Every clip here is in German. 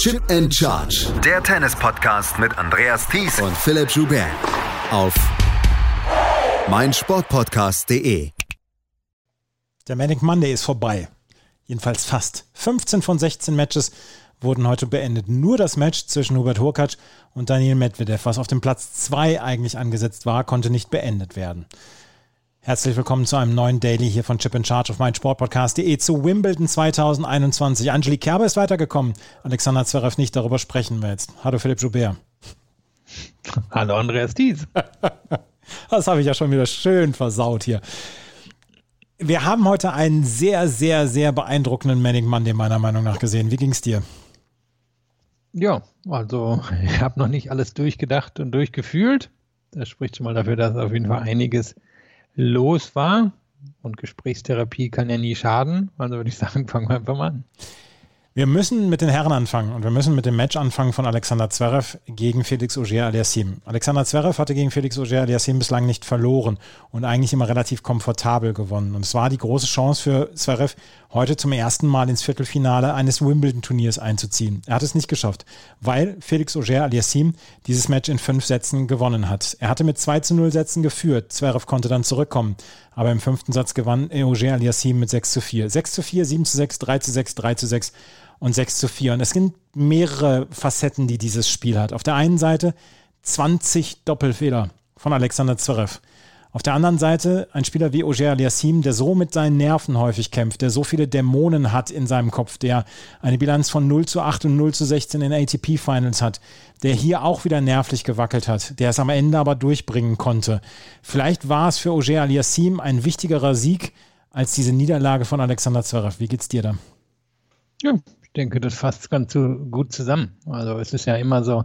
Chip and Charge. Der Tennis-Podcast mit Andreas Thies und Philipp Joubert. Auf meinsportpodcast.de. Der Manic Monday ist vorbei. Jedenfalls fast. 15 von 16 Matches wurden heute beendet. Nur das Match zwischen Hubert Hurkacz und Daniel Medvedev, was auf dem Platz 2 eigentlich angesetzt war, konnte nicht beendet werden. Herzlich willkommen zu einem neuen Daily hier von Chip in Charge auf meinsportpodcast.de zu Wimbledon 2021. Angelique Kerber ist weitergekommen. Alexander Zverev nicht, darüber sprechen wir jetzt. Hallo Philipp Joubert. Hallo Andreas Dies. das habe ich ja schon wieder schön versaut hier. Wir haben heute einen sehr, sehr, sehr beeindruckenden Manning Monday meiner Meinung nach gesehen. Wie ging es dir? Ja, also ich habe noch nicht alles durchgedacht und durchgefühlt. Das spricht schon mal dafür, dass auf jeden Fall einiges los war. Und Gesprächstherapie kann ja nie schaden. Also würde ich sagen, fangen wir einfach mal an. Wir müssen mit den Herren anfangen und wir müssen mit dem Match anfangen von Alexander Zverev gegen Felix Auger-Aliassime. Alexander Zverev hatte gegen Felix Auger-Aliassime bislang nicht verloren und eigentlich immer relativ komfortabel gewonnen. Und es war die große Chance für Zverev, heute zum ersten Mal ins Viertelfinale eines Wimbledon-Turniers einzuziehen. Er hat es nicht geschafft, weil Felix Auger-Aliassime dieses Match in fünf Sätzen gewonnen hat. Er hatte mit 2 zu 0 Sätzen geführt. Zverev konnte dann zurückkommen. Aber im fünften Satz gewann Auger-Aliassime mit 6 zu 4. 6 zu 4, 7 zu 6, 3 zu 6, 3 zu 6 und 6 zu 4. Und es sind mehrere Facetten, die dieses Spiel hat. Auf der einen Seite 20 Doppelfehler von Alexander Zverev. Auf der anderen Seite ein Spieler wie Auger Aliassim, der so mit seinen Nerven häufig kämpft, der so viele Dämonen hat in seinem Kopf, der eine Bilanz von 0 zu 8 und 0 zu 16 in ATP Finals hat, der hier auch wieder nervlich gewackelt hat, der es am Ende aber durchbringen konnte. Vielleicht war es für Auger Aliassim ein wichtigerer Sieg als diese Niederlage von Alexander Zverev. Wie geht's dir da? Ja, ich denke, das fasst ganz gut zusammen. Also es ist ja immer so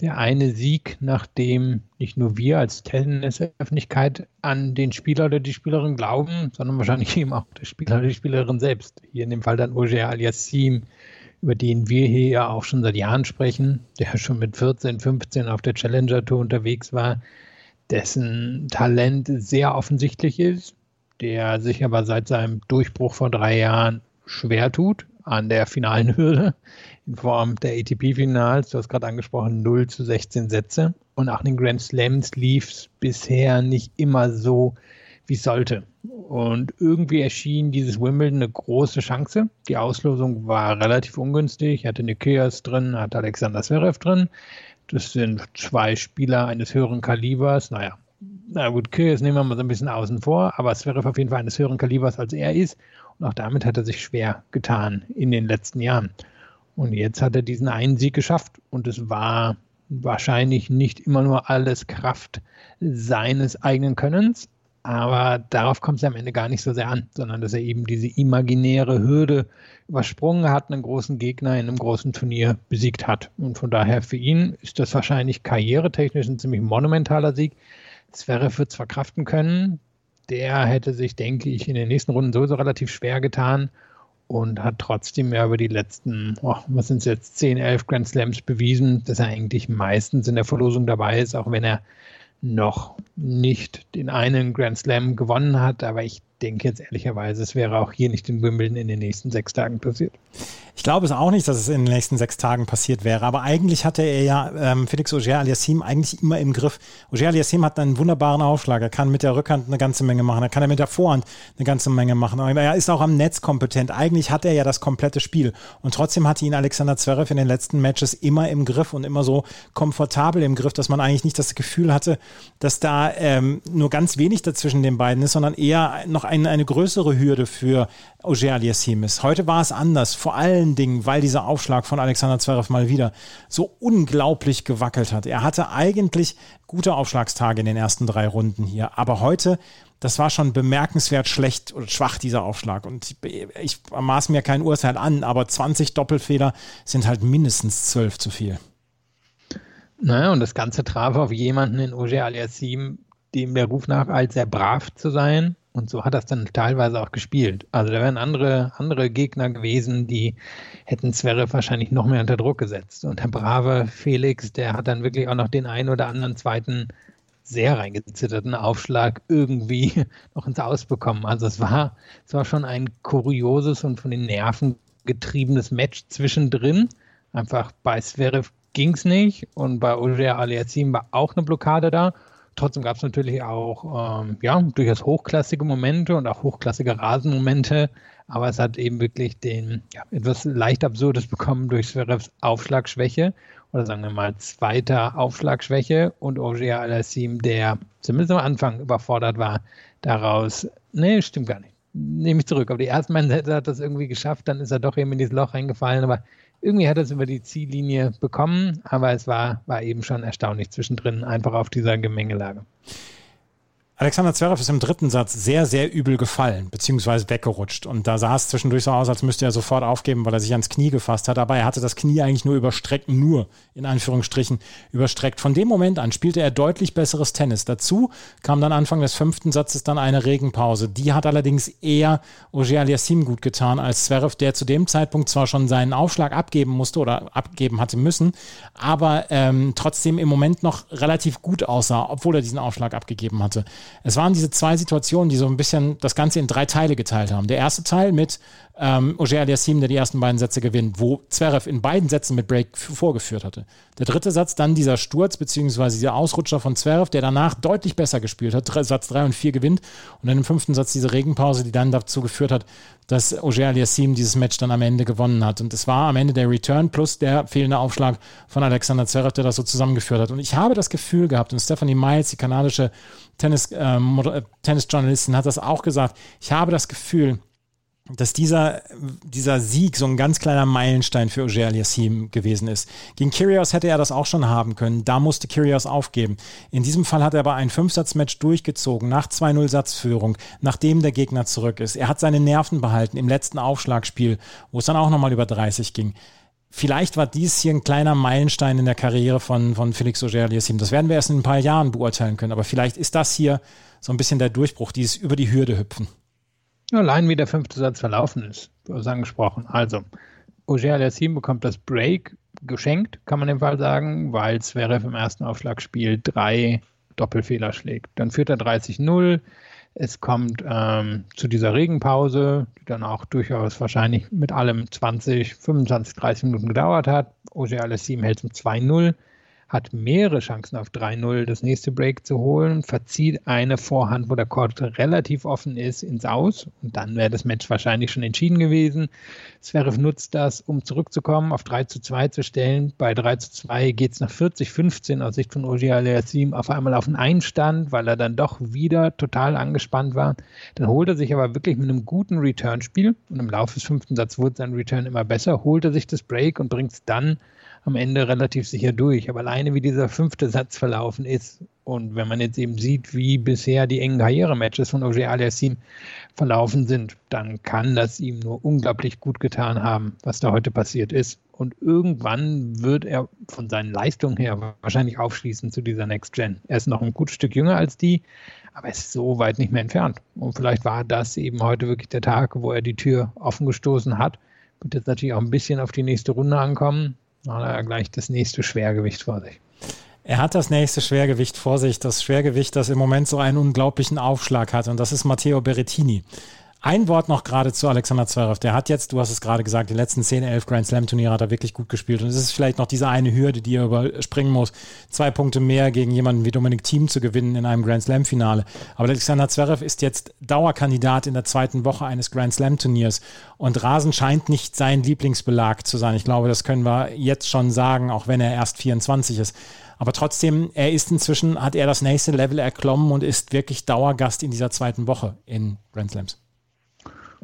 der eine Sieg, nachdem nicht nur wir als Tennisöffentlichkeit an den Spieler oder die Spielerin glauben, sondern wahrscheinlich eben auch der Spieler oder die Spielerin selbst. Hier in dem Fall dann Ogier Aliassim, über den wir hier ja auch schon seit Jahren sprechen, der schon mit 14, 15 auf der Challenger Tour unterwegs war, dessen Talent sehr offensichtlich ist, der sich aber seit seinem Durchbruch vor drei Jahren schwer tut, an der finalen Hürde in Form der ATP-Finals. Du hast gerade angesprochen, 0 zu 16 Sätze. Und in den Grand Slams lief es bisher nicht immer so, wie es sollte. Und irgendwie erschien dieses Wimbledon eine große Chance. Die Auslosung war relativ ungünstig. Hatte Nikias drin, hatte Alexander Zverev drin. Das sind zwei Spieler eines höheren Kalibers. Naja, na gut, Kyrgios nehmen wir mal so ein bisschen außen vor, aber Zverev auf jeden Fall eines höheren Kalibers als er ist. Und auch damit hat er sich schwer getan in den letzten Jahren. Und jetzt hat er diesen einen Sieg geschafft und es war wahrscheinlich nicht immer nur alles Kraft seines eigenen Könnens, aber darauf kommt es am Ende gar nicht so sehr an, sondern dass er eben diese imaginäre Hürde übersprungen hat, einen großen Gegner in einem großen Turnier besiegt hat. Und von daher für ihn ist das wahrscheinlich karrieretechnisch ein ziemlich monumentaler Sieg. Zverev wird es verkraften können. Der hätte sich, denke ich, in den nächsten Runden sowieso relativ schwer getan und hat trotzdem ja über die letzten, oh, was sind es jetzt, 10, 11 Grand Slams bewiesen, dass er eigentlich meistens in der Verlosung dabei ist, auch wenn er noch nicht den einen Grand Slam gewonnen hat. Aber ich denke jetzt ehrlicherweise, es wäre auch hier nicht in Wimbledon in den nächsten sechs Tagen passiert. Ich glaube es auch nicht, dass es in den nächsten sechs Tagen passiert wäre. Aber eigentlich hatte er ja ähm, Felix Auger-Aliassime eigentlich immer im Griff. Auger-Aliassime hat einen wunderbaren Aufschlag. Er kann mit der Rückhand eine ganze Menge machen. Er kann mit der Vorhand eine ganze Menge machen. Er ist auch am Netz kompetent. Eigentlich hat er ja das komplette Spiel. Und trotzdem hatte ihn Alexander Zverev in den letzten Matches immer im Griff und immer so komfortabel im Griff, dass man eigentlich nicht das Gefühl hatte, dass da ähm, nur ganz wenig dazwischen den beiden ist, sondern eher noch ein, eine größere Hürde für Auger Aliassime ist. Heute war es anders, vor allen Dingen, weil dieser Aufschlag von Alexander Zverev mal wieder so unglaublich gewackelt hat. Er hatte eigentlich gute Aufschlagstage in den ersten drei Runden hier, aber heute das war schon bemerkenswert schlecht oder schwach, dieser Aufschlag. Und ich maß mir kein Urteil an, aber 20 Doppelfehler sind halt mindestens 12 zu viel. Naja, und das Ganze traf auf jemanden in Auger Aliassime, dem der Ruf nach, als sehr brav zu sein, und so hat das dann teilweise auch gespielt. Also da wären andere, andere Gegner gewesen, die hätten Zverev wahrscheinlich noch mehr unter Druck gesetzt. Und der brave Felix, der hat dann wirklich auch noch den einen oder anderen zweiten sehr reingezitterten Aufschlag irgendwie noch ins Aus bekommen. Also es war, es war schon ein kurioses und von den Nerven getriebenes Match zwischendrin. Einfach bei Zverev ging es nicht und bei Ogier Aliassime war auch eine Blockade da. Trotzdem gab es natürlich auch ähm, ja, durchaus hochklassige Momente und auch hochklassige Rasenmomente, aber es hat eben wirklich den ja, etwas leicht Absurdes bekommen durch Zverevs Aufschlagschwäche oder sagen wir mal zweiter Aufschlagschwäche und Ogier Alassim, der zumindest am Anfang überfordert war, daraus, nee, stimmt gar nicht. Nehme ich zurück. Aber die ersten beiden Sätze hat das irgendwie geschafft, dann ist er doch eben in dieses Loch reingefallen, aber irgendwie hat er es über die Ziellinie bekommen, aber es war, war eben schon erstaunlich zwischendrin, einfach auf dieser Gemengelage. Alexander Zverev ist im dritten Satz sehr, sehr übel gefallen, beziehungsweise weggerutscht. Und da sah es zwischendurch so aus, als müsste er sofort aufgeben, weil er sich ans Knie gefasst hat. Aber er hatte das Knie eigentlich nur überstreckt, nur in Anführungsstrichen überstreckt. Von dem Moment an spielte er deutlich besseres Tennis. Dazu kam dann Anfang des fünften Satzes dann eine Regenpause. Die hat allerdings eher Ogier Aliassim gut getan als Zverev, der zu dem Zeitpunkt zwar schon seinen Aufschlag abgeben musste oder abgeben hatte müssen, aber ähm, trotzdem im Moment noch relativ gut aussah, obwohl er diesen Aufschlag abgegeben hatte. Es waren diese zwei Situationen, die so ein bisschen das Ganze in drei Teile geteilt haben. Der erste Teil mit ähm, Ogier Aliassim, der die ersten beiden Sätze gewinnt, wo Zverev in beiden Sätzen mit Break vorgeführt hatte. Der dritte Satz, dann dieser Sturz beziehungsweise dieser Ausrutscher von Zverev, der danach deutlich besser gespielt hat. Satz 3 und 4 gewinnt. Und dann im fünften Satz diese Regenpause, die dann dazu geführt hat, dass Ogier Aliassim dieses Match dann am Ende gewonnen hat. Und es war am Ende der Return plus der fehlende Aufschlag von Alexander Zverev, der das so zusammengeführt hat. Und ich habe das Gefühl gehabt, und Stephanie Miles, die kanadische Tennis, äh, Tennisjournalistin, hat das auch gesagt, ich habe das Gefühl, dass dieser, dieser Sieg so ein ganz kleiner Meilenstein für Ogier Aliassim gewesen ist. Gegen Kyrgios hätte er das auch schon haben können. Da musste Kyrgios aufgeben. In diesem Fall hat er aber ein Fünfsatzmatch durchgezogen, nach 2-0 Satzführung, nachdem der Gegner zurück ist. Er hat seine Nerven behalten im letzten Aufschlagspiel, wo es dann auch nochmal über 30 ging. Vielleicht war dies hier ein kleiner Meilenstein in der Karriere von, von Felix Auger Aliassim. Das werden wir erst in ein paar Jahren beurteilen können. Aber vielleicht ist das hier so ein bisschen der Durchbruch, dieses über die Hürde hüpfen. Allein wie der fünfte Satz verlaufen ist, hast angesprochen. Also, Auger Aliassim bekommt das Break geschenkt, kann man im Fall sagen, weil Zverev im ersten Aufschlagspiel drei Doppelfehler schlägt. Dann führt er 30-0. Es kommt ähm, zu dieser Regenpause, die dann auch durchaus wahrscheinlich mit allem 20, 25, 30 Minuten gedauert hat. Auger Aliassim hält zum 2-0 hat mehrere Chancen auf 3-0 das nächste Break zu holen, verzieht eine Vorhand, wo der Court relativ offen ist, ins Aus und dann wäre das Match wahrscheinlich schon entschieden gewesen. Zverev nutzt das, um zurückzukommen, auf 3 zu 2 zu stellen. Bei 3 zu 2 geht es nach 40-15 aus Sicht von Ogier Aliassim auf einmal auf einen Einstand, weil er dann doch wieder total angespannt war. Dann holt er sich aber wirklich mit einem guten Return-Spiel und im Laufe des fünften Satzes wurde sein Return immer besser, holt er sich das Break und bringt es dann am Ende relativ sicher durch. Aber alleine wie dieser fünfte Satz verlaufen ist und wenn man jetzt eben sieht, wie bisher die engen Karrierematches von Ogier Aliassim verlaufen sind, dann kann das ihm nur unglaublich gut getan haben, was da heute passiert ist. Und irgendwann wird er von seinen Leistungen her wahrscheinlich aufschließen zu dieser Next Gen. Er ist noch ein gutes Stück jünger als die, aber er ist so weit nicht mehr entfernt. Und vielleicht war das eben heute wirklich der Tag, wo er die Tür offen gestoßen hat. Wird jetzt natürlich auch ein bisschen auf die nächste Runde ankommen. Dann hat er gleich das nächste Schwergewicht vor sich. Er hat das nächste Schwergewicht vor sich, das Schwergewicht, das im Moment so einen unglaublichen Aufschlag hat, und das ist Matteo Berrettini. Ein Wort noch gerade zu Alexander Zverev. Der hat jetzt, du hast es gerade gesagt, die letzten 10, 11 Grand Slam Turniere hat er wirklich gut gespielt. Und es ist vielleicht noch diese eine Hürde, die er überspringen muss. Zwei Punkte mehr gegen jemanden wie Dominik Thiem zu gewinnen in einem Grand Slam Finale. Aber Alexander Zverev ist jetzt Dauerkandidat in der zweiten Woche eines Grand Slam Turniers. Und Rasen scheint nicht sein Lieblingsbelag zu sein. Ich glaube, das können wir jetzt schon sagen, auch wenn er erst 24 ist. Aber trotzdem, er ist inzwischen, hat er das nächste Level erklommen und ist wirklich Dauergast in dieser zweiten Woche in Grand Slams.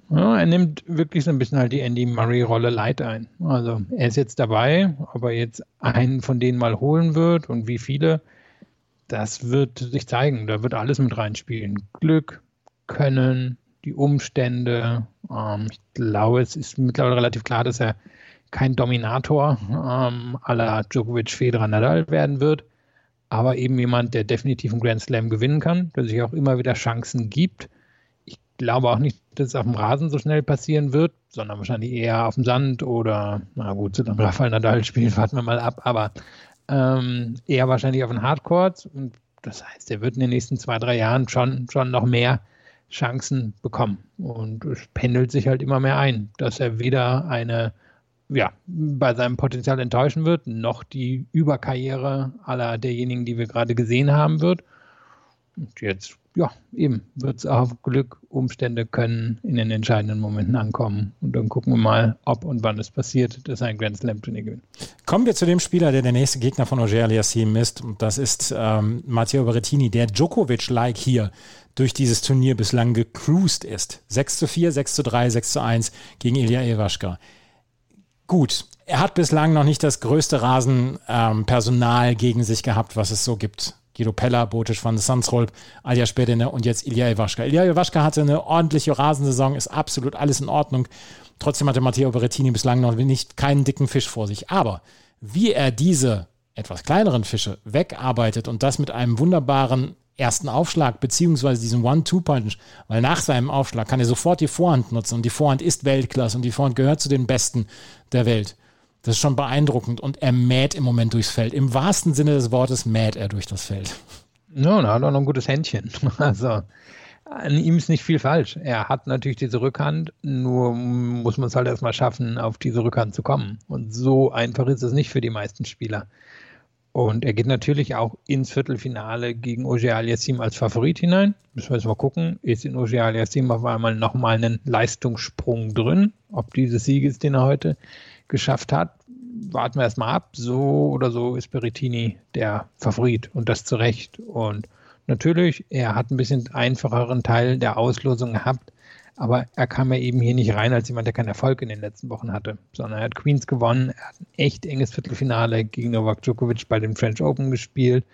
Ja, er nimmt wirklich so ein bisschen halt die Andy Murray-Rolle light ein. Also er ist jetzt dabei, ob er jetzt einen von denen mal holen wird und wie viele, das wird sich zeigen. Da wird alles mit reinspielen. Glück, Können, die Umstände. Ähm, ich glaube, es ist mittlerweile relativ klar, dass er kein Dominator ähm, la Djokovic, Federer, Nadal werden wird, aber eben jemand, der definitiv einen Grand Slam gewinnen kann, der sich auch immer wieder Chancen gibt glaube auch nicht, dass es auf dem Rasen so schnell passieren wird, sondern wahrscheinlich eher auf dem Sand oder, na gut, solange Rafael Nadal spielt, warten wir mal ab, aber ähm, eher wahrscheinlich auf den Hardcourts. Und das heißt, er wird in den nächsten zwei, drei Jahren schon, schon noch mehr Chancen bekommen. Und es pendelt sich halt immer mehr ein, dass er wieder eine ja, bei seinem Potenzial enttäuschen wird, noch die Überkarriere aller derjenigen, die wir gerade gesehen haben wird. Und jetzt, ja, eben, wird es auf Glück, Umstände können in den entscheidenden Momenten ankommen. Und dann gucken wir mal, ob und wann es passiert, dass ein Grand Slam Turnier gewinnt. Kommen wir zu dem Spieler, der der nächste Gegner von Roger Aliassim ist. Und das ist ähm, Matteo Berrettini, der Djokovic-like hier durch dieses Turnier bislang gecruised ist. 6 zu 4, 6 zu 3, 6 zu 1 gegen Ilya Iwaschka. Gut, er hat bislang noch nicht das größte Rasenpersonal ähm, gegen sich gehabt, was es so gibt. Guido Peller, Botisch van Sansrolp, Alja Spedene und jetzt Ilya Iwaschka. Ilya Iwaschka hatte eine ordentliche Rasensaison, ist absolut alles in Ordnung. Trotzdem hatte Matteo Berrettini bislang noch nicht keinen dicken Fisch vor sich. Aber wie er diese etwas kleineren Fische wegarbeitet und das mit einem wunderbaren ersten Aufschlag, beziehungsweise diesen One-Two-Punch, weil nach seinem Aufschlag kann er sofort die Vorhand nutzen und die Vorhand ist Weltklasse und die Vorhand gehört zu den Besten der Welt. Das ist schon beeindruckend und er mäht im Moment durchs Feld. Im wahrsten Sinne des Wortes mäht er durch das Feld. Ja, er hat auch noch ein gutes Händchen. Also an ihm ist nicht viel falsch. Er hat natürlich diese Rückhand, nur muss man es halt erstmal schaffen, auf diese Rückhand zu kommen. Und so einfach ist es nicht für die meisten Spieler. Und er geht natürlich auch ins Viertelfinale gegen Oje Aliassim als Favorit hinein. Müssen wir jetzt mal gucken. Ist in Oje Aliassim auf einmal nochmal einen Leistungssprung drin? Ob dieses Sieges, den er heute geschafft hat, warten wir erstmal ab. So oder so ist Berrettini der Favorit und das zu Recht. Und natürlich, er hat ein bisschen einfacheren Teil der Auslosung gehabt. Aber er kam ja eben hier nicht rein als jemand, der keinen Erfolg in den letzten Wochen hatte, sondern er hat Queens gewonnen. Er hat ein echt enges Viertelfinale gegen Novak Djokovic bei dem French Open gespielt.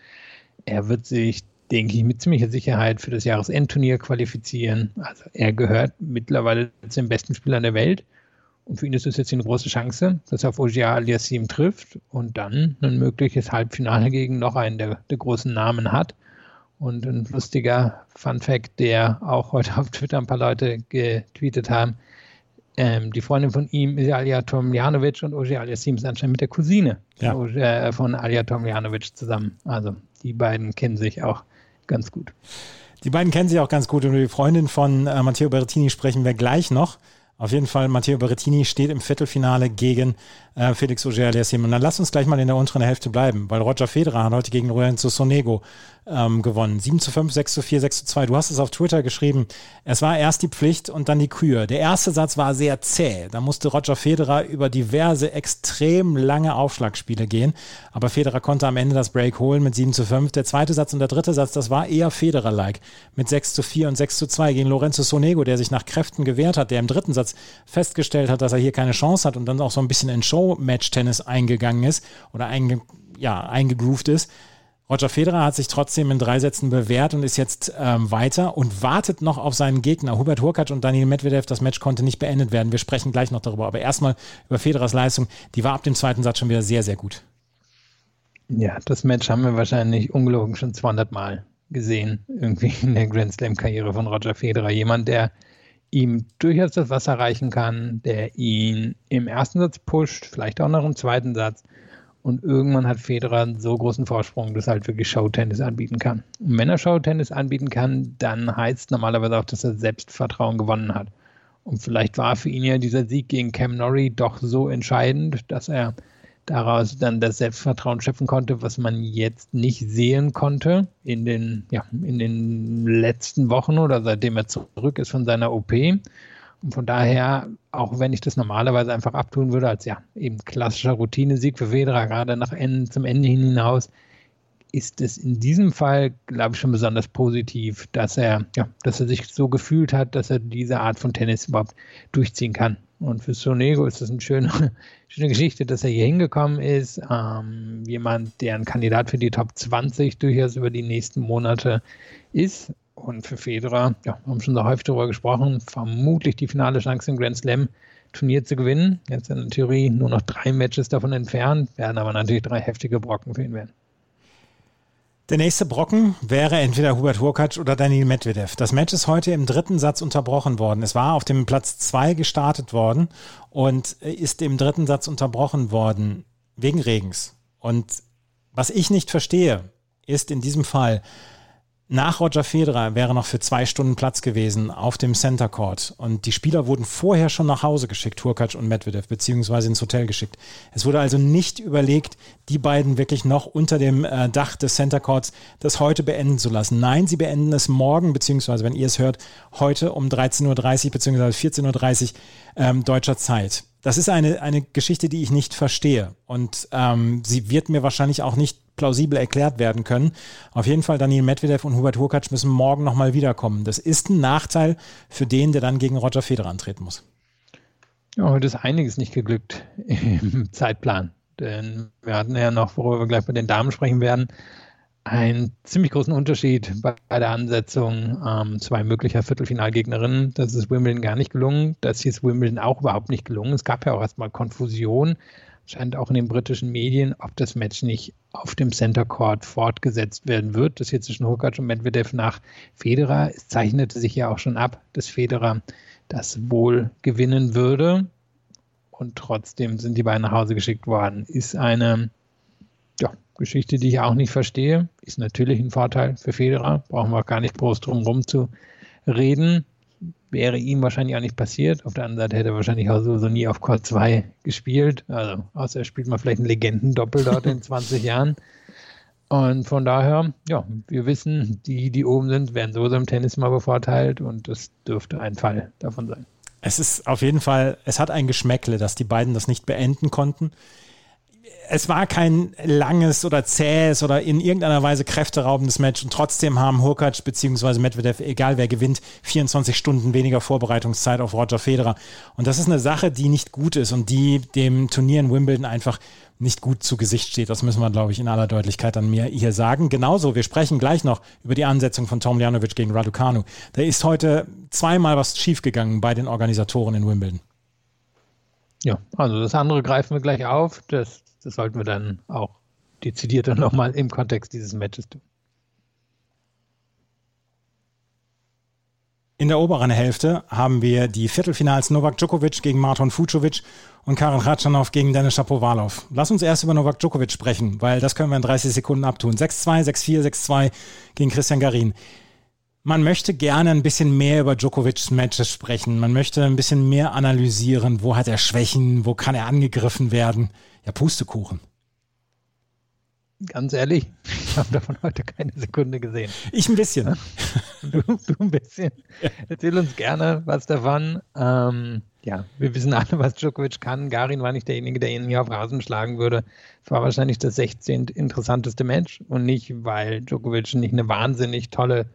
Er wird sich, denke ich, mit ziemlicher Sicherheit für das Jahresendturnier qualifizieren. Also er gehört mittlerweile zu den besten Spielern der Welt. Und für ihn ist es jetzt eine große Chance, dass er auf Ogia Aliassim trifft und dann ein mögliches Halbfinale gegen noch einen der, der großen Namen hat. Und ein lustiger Fun Fact, der auch heute auf Twitter ein paar Leute getweetet haben. Ähm, die Freundin von ihm ist Alja Tomljanovic und Oje Aliassim ist anscheinend mit der Cousine ja. von, äh, von Alja Tomljanovic zusammen. Also die beiden kennen sich auch ganz gut. Die beiden kennen sich auch ganz gut und über die Freundin von äh, Matteo Berrettini sprechen wir gleich noch. Auf jeden Fall, Matteo Berrettini steht im Viertelfinale gegen äh, Felix Auger-Aliassime. Und dann lass uns gleich mal in der unteren Hälfte bleiben, weil Roger Federer hat heute gegen Lorenzo Sonego ähm, gewonnen. 7 zu 5, 6 zu 4, 6 zu 2. Du hast es auf Twitter geschrieben. Es war erst die Pflicht und dann die Kür. Der erste Satz war sehr zäh. Da musste Roger Federer über diverse extrem lange Aufschlagspiele gehen. Aber Federer konnte am Ende das Break holen mit 7 zu 5. Der zweite Satz und der dritte Satz, das war eher Federer-like. Mit 6 zu 4 und 6 zu 2 gegen Lorenzo Sonego, der sich nach Kräften gewehrt hat, der im dritten Satz festgestellt hat, dass er hier keine Chance hat und dann auch so ein bisschen in Show-Match-Tennis eingegangen ist oder einge, ja, eingegroovt ist. Roger Federer hat sich trotzdem in drei Sätzen bewährt und ist jetzt ähm, weiter und wartet noch auf seinen Gegner. Hubert Hurkacz und Daniel Medvedev, das Match konnte nicht beendet werden. Wir sprechen gleich noch darüber. Aber erstmal über Federers Leistung. Die war ab dem zweiten Satz schon wieder sehr, sehr gut. Ja, das Match haben wir wahrscheinlich ungelogen schon 200 Mal gesehen. Irgendwie in der Grand Slam-Karriere von Roger Federer. Jemand, der ihm durchaus das Wasser reichen kann, der ihn im ersten Satz pusht, vielleicht auch noch im zweiten Satz und irgendwann hat Federer einen so großen Vorsprung, dass er halt wirklich Showtennis anbieten kann. Und wenn er Showtennis anbieten kann, dann heißt normalerweise auch, dass er Selbstvertrauen gewonnen hat. Und vielleicht war für ihn ja dieser Sieg gegen Cam Norrie doch so entscheidend, dass er daraus dann das Selbstvertrauen schöpfen konnte, was man jetzt nicht sehen konnte in den, ja, in den letzten Wochen oder seitdem er zurück ist von seiner OP. Und von daher, auch wenn ich das normalerweise einfach abtun würde, als ja, eben klassischer Routinesieg für Federer, gerade nach Ende, zum Ende hin hinaus, ist es in diesem Fall, glaube ich, schon besonders positiv, dass er, ja, dass er sich so gefühlt hat, dass er diese Art von Tennis überhaupt durchziehen kann. Und für Sonego ist das eine schöne, schöne Geschichte, dass er hier hingekommen ist. Ähm, jemand, der ein Kandidat für die Top 20 durchaus über die nächsten Monate ist. Und für Federer, ja, wir haben schon so häufig darüber gesprochen, vermutlich die finale Chance im Grand Slam Turnier zu gewinnen. Jetzt in der Theorie nur noch drei Matches davon entfernt, werden aber natürlich drei heftige Brocken für ihn werden. Der nächste Brocken wäre entweder Hubert Hurkacz oder Daniel Medvedev. Das Match ist heute im dritten Satz unterbrochen worden. Es war auf dem Platz zwei gestartet worden und ist im dritten Satz unterbrochen worden wegen Regens. Und was ich nicht verstehe, ist in diesem Fall, nach Roger Federer wäre noch für zwei Stunden Platz gewesen auf dem Center Court und die Spieler wurden vorher schon nach Hause geschickt, Turkac und Medvedev, beziehungsweise ins Hotel geschickt. Es wurde also nicht überlegt, die beiden wirklich noch unter dem äh, Dach des Center Courts das heute beenden zu lassen. Nein, sie beenden es morgen, beziehungsweise wenn ihr es hört, heute um 13.30 Uhr beziehungsweise 14.30 Uhr ähm, deutscher Zeit. Das ist eine, eine Geschichte, die ich nicht verstehe und ähm, sie wird mir wahrscheinlich auch nicht plausibel erklärt werden können. Auf jeden Fall Daniel Medvedev und Hubert Hurkacz müssen morgen nochmal wiederkommen. Das ist ein Nachteil für den, der dann gegen Roger Federer antreten muss. Ja, heute ist einiges nicht geglückt im Zeitplan. Denn wir hatten ja noch, worüber wir gleich bei den Damen sprechen werden, einen ziemlich großen Unterschied bei der Ansetzung ähm, zwei möglicher Viertelfinalgegnerinnen. Das ist Wimbledon gar nicht gelungen. Das hier ist Wimbledon auch überhaupt nicht gelungen. Es gab ja auch erstmal Konfusion scheint auch in den britischen Medien, ob das Match nicht auf dem Center Court fortgesetzt werden wird. Das hier zwischen Hurkacz und Medvedev nach Federer. Es zeichnete sich ja auch schon ab, dass Federer das wohl gewinnen würde. Und trotzdem sind die beiden nach Hause geschickt worden. Ist eine Geschichte, die ich auch nicht verstehe. Ist natürlich ein Vorteil für Federer. Brauchen wir gar nicht groß drum rum zu reden wäre ihm wahrscheinlich auch nicht passiert. Auf der anderen Seite hätte er wahrscheinlich auch sowieso nie auf Court 2 gespielt. Also, außer er spielt mal vielleicht einen Legendendoppel dort in 20 Jahren. Und von daher, ja, wir wissen, die, die oben sind, werden sowieso im Tennis mal bevorteilt und das dürfte ein Fall davon sein. Es ist auf jeden Fall, es hat ein Geschmäckle, dass die beiden das nicht beenden konnten es war kein langes oder zähes oder in irgendeiner Weise kräfteraubendes Match und trotzdem haben Hurkacz bzw. Medvedev, egal wer gewinnt, 24 Stunden weniger Vorbereitungszeit auf Roger Federer. Und das ist eine Sache, die nicht gut ist und die dem Turnier in Wimbledon einfach nicht gut zu Gesicht steht. Das müssen wir, glaube ich, in aller Deutlichkeit an mir hier sagen. Genauso, wir sprechen gleich noch über die Ansetzung von Tom Ljanovic gegen Raducanu. Da ist heute zweimal was schiefgegangen bei den Organisatoren in Wimbledon. Ja, also das andere greifen wir gleich auf. Das das sollten wir dann auch dezidierter nochmal im Kontext dieses Matches tun. In der oberen Hälfte haben wir die Viertelfinals Novak Djokovic gegen Marton Fucovic und Karen Ratschanow gegen Denis Shapovalov. Lass uns erst über Novak Djokovic sprechen, weil das können wir in 30 Sekunden abtun. 6-2, 6-4, 6-2 gegen Christian Garin. Man möchte gerne ein bisschen mehr über Djokovics Matches sprechen. Man möchte ein bisschen mehr analysieren. Wo hat er Schwächen? Wo kann er angegriffen werden? Ja, Pustekuchen. Ganz ehrlich, ich habe davon heute keine Sekunde gesehen. Ich ein bisschen. Du, du ein bisschen. Erzähl uns gerne was davon. Ähm, ja, wir wissen alle, was Djokovic kann. Garin war nicht derjenige, der ihn hier auf Rasen schlagen würde. Es war wahrscheinlich das 16. interessanteste Match und nicht, weil Djokovic nicht eine wahnsinnig tolle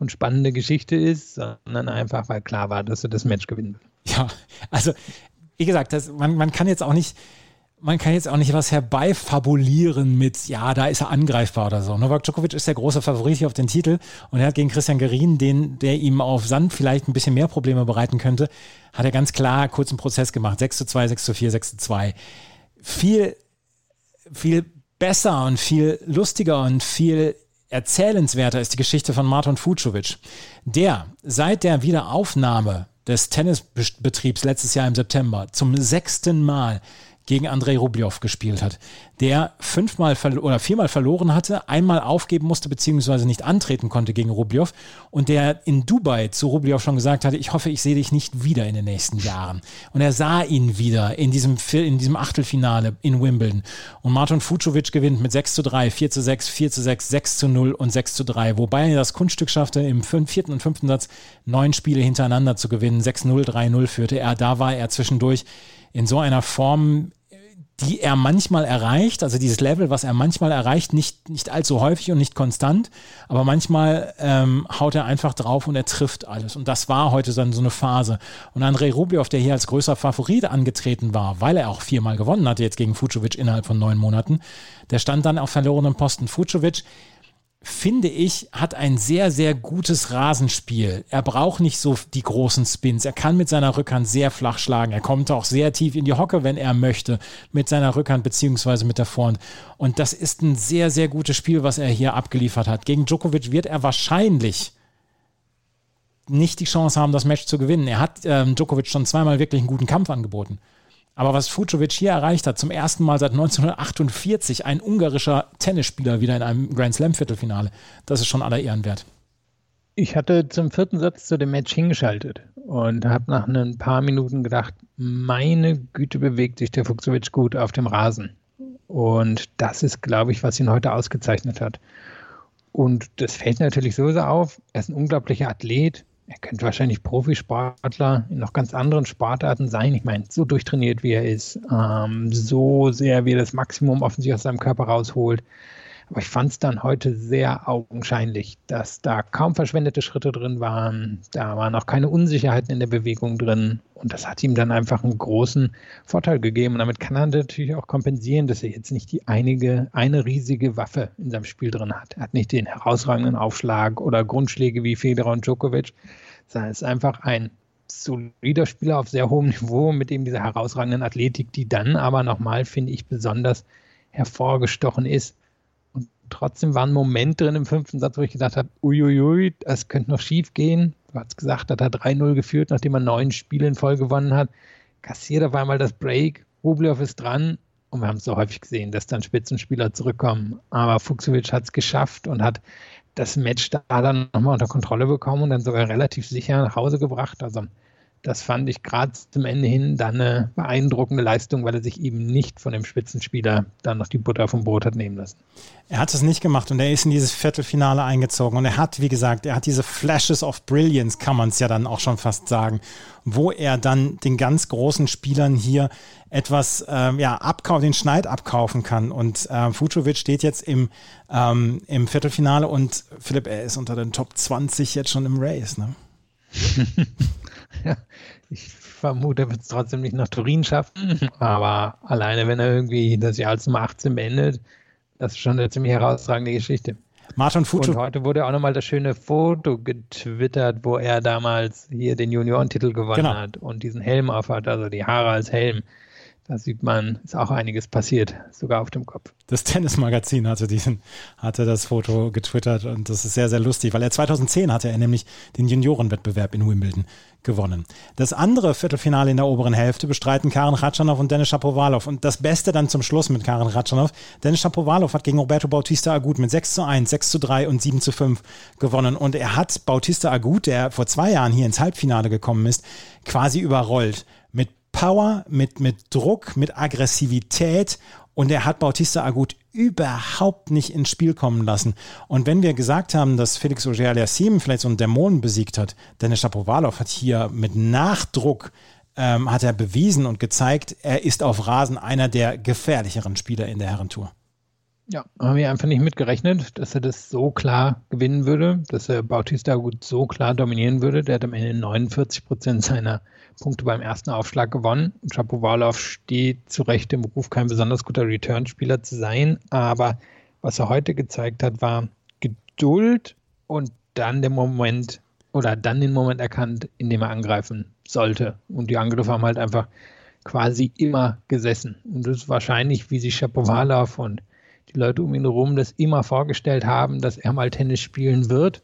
und spannende Geschichte ist, sondern einfach, weil klar war, dass er das Match gewinnen will. Ja, also wie gesagt, das, man, man kann jetzt auch nicht man kann jetzt auch nicht was herbeifabulieren mit, ja, da ist er angreifbar oder so. Novak Djokovic ist der große Favorit hier auf den Titel und er hat gegen Christian Gerin, den, der ihm auf Sand vielleicht ein bisschen mehr Probleme bereiten könnte, hat er ganz klar kurzen Prozess gemacht. 6 zu 2, 6 zu 4, 6 zu 2. Viel, viel besser und viel lustiger und viel erzählenswerter ist die Geschichte von Martin Fucovic, der seit der Wiederaufnahme des Tennisbetriebs letztes Jahr im September zum sechsten Mal gegen Andrei Rublev gespielt hat, der fünfmal oder viermal verloren hatte, einmal aufgeben musste beziehungsweise nicht antreten konnte gegen Rublev und der in Dubai zu Rublev schon gesagt hatte, ich hoffe, ich sehe dich nicht wieder in den nächsten Jahren. Und er sah ihn wieder in diesem, in diesem Achtelfinale in Wimbledon. Und Martin Fucovic gewinnt mit 6 zu 3, 4 zu 6, 4 zu 6, 6 zu 0 und 6 zu 3, wobei er das Kunststück schaffte, im vierten und fünften Satz neun Spiele hintereinander zu gewinnen. 6-0, 3-0 führte er. Da war er zwischendurch in so einer Form, die er manchmal erreicht, also dieses Level, was er manchmal erreicht, nicht, nicht allzu häufig und nicht konstant, aber manchmal ähm, haut er einfach drauf und er trifft alles. Und das war heute dann so eine Phase. Und Andrei Rublev, der hier als größer Favorit angetreten war, weil er auch viermal gewonnen hatte jetzt gegen Fucovic innerhalb von neun Monaten, der stand dann auf verlorenem Posten. Fucovic finde ich, hat ein sehr, sehr gutes Rasenspiel. Er braucht nicht so die großen Spins. Er kann mit seiner Rückhand sehr flach schlagen. Er kommt auch sehr tief in die Hocke, wenn er möchte, mit seiner Rückhand beziehungsweise mit der Vorhand. Und das ist ein sehr, sehr gutes Spiel, was er hier abgeliefert hat. Gegen Djokovic wird er wahrscheinlich nicht die Chance haben, das Match zu gewinnen. Er hat ähm, Djokovic schon zweimal wirklich einen guten Kampf angeboten. Aber was Fucovic hier erreicht hat, zum ersten Mal seit 1948, ein ungarischer Tennisspieler wieder in einem Grand Slam Viertelfinale, das ist schon aller Ehren wert. Ich hatte zum vierten Satz zu dem Match hingeschaltet und habe nach ein paar Minuten gedacht, meine Güte bewegt sich der Fuchsowitsch gut auf dem Rasen. Und das ist, glaube ich, was ihn heute ausgezeichnet hat. Und das fällt natürlich sowieso auf. Er ist ein unglaublicher Athlet. Er könnte wahrscheinlich Profisportler in noch ganz anderen Sportarten sein. Ich meine, so durchtrainiert wie er ist, ähm, so sehr wie er das Maximum offensichtlich aus seinem Körper rausholt. Aber ich fand es dann heute sehr augenscheinlich, dass da kaum verschwendete Schritte drin waren. Da waren auch keine Unsicherheiten in der Bewegung drin. Und das hat ihm dann einfach einen großen Vorteil gegeben. Und damit kann er natürlich auch kompensieren, dass er jetzt nicht die einige, eine riesige Waffe in seinem Spiel drin hat. Er hat nicht den herausragenden Aufschlag oder Grundschläge wie Federer und Djokovic, sondern ist einfach ein solider Spieler auf sehr hohem Niveau mit eben dieser herausragenden Athletik, die dann aber nochmal, finde ich, besonders hervorgestochen ist trotzdem war ein Moment drin im fünften Satz, wo ich gedacht habe, uiuiui, das könnte noch schief gehen. Du hast gesagt, hat er 3-0 geführt, nachdem er neun Spiele in Folge gewonnen hat. Kassiert auf einmal das Break, Rublev ist dran und wir haben es so häufig gesehen, dass dann Spitzenspieler zurückkommen. Aber Fuchsowitsch hat es geschafft und hat das Match da dann nochmal unter Kontrolle bekommen und dann sogar relativ sicher nach Hause gebracht. Also das fand ich gerade zum Ende hin dann eine beeindruckende Leistung, weil er sich eben nicht von dem Spitzenspieler dann noch die Butter vom Brot hat nehmen lassen. Er hat es nicht gemacht und er ist in dieses Viertelfinale eingezogen und er hat, wie gesagt, er hat diese Flashes of Brilliance, kann man es ja dann auch schon fast sagen, wo er dann den ganz großen Spielern hier etwas, ähm, ja, abkaufen, den Schneid abkaufen kann. Und äh, Fucovic steht jetzt im, ähm, im Viertelfinale und Philipp, er ist unter den Top 20 jetzt schon im Race, ne? Ich vermute, er wird es trotzdem nicht nach Turin schaffen, aber alleine, wenn er irgendwie das Jahr als Nummer 18 beendet, das ist schon eine ziemlich herausragende Geschichte. Martin Futsche. Und heute wurde auch nochmal das schöne Foto getwittert, wo er damals hier den Juniorentitel gewonnen genau. hat und diesen Helm aufhat, also die Haare als Helm. Da sieht man, ist auch einiges passiert, sogar auf dem Kopf. Das Tennismagazin hatte, diesen, hatte das Foto getwittert und das ist sehr, sehr lustig, weil er 2010 hatte er nämlich den Juniorenwettbewerb in Wimbledon gewonnen. Das andere Viertelfinale in der oberen Hälfte bestreiten Karen Ratschanow und Dennis Shapovalov. Und das Beste dann zum Schluss mit Karen Ratschanow. Dennis Shapovalov hat gegen Roberto Bautista Agut mit 6 zu 1, 6 zu 3 und 7 zu 5 gewonnen. Und er hat Bautista Agut, der vor zwei Jahren hier ins Halbfinale gekommen ist, quasi überrollt. Power, mit, mit Druck, mit Aggressivität und er hat Bautista Agut überhaupt nicht ins Spiel kommen lassen. Und wenn wir gesagt haben, dass Felix Auger-Aliassime vielleicht so einen Dämonen besiegt hat, Dennis Shapovalov hat hier mit Nachdruck ähm, hat er bewiesen und gezeigt, er ist auf Rasen einer der gefährlicheren Spieler in der Herrentour. Ja, haben wir einfach nicht mitgerechnet, dass er das so klar gewinnen würde, dass er Bautista gut so klar dominieren würde. Der hat am Ende 49 Prozent seiner Punkte beim ersten Aufschlag gewonnen. Shapovalov steht zu Recht im Ruf, kein besonders guter Return-Spieler zu sein, aber was er heute gezeigt hat, war Geduld und dann der Moment oder dann den Moment erkannt, in dem er angreifen sollte. Und die Angriffe haben halt einfach quasi immer gesessen. Und das ist wahrscheinlich, wie sich Shapovalov und die Leute um ihn herum das immer vorgestellt haben, dass er mal Tennis spielen wird.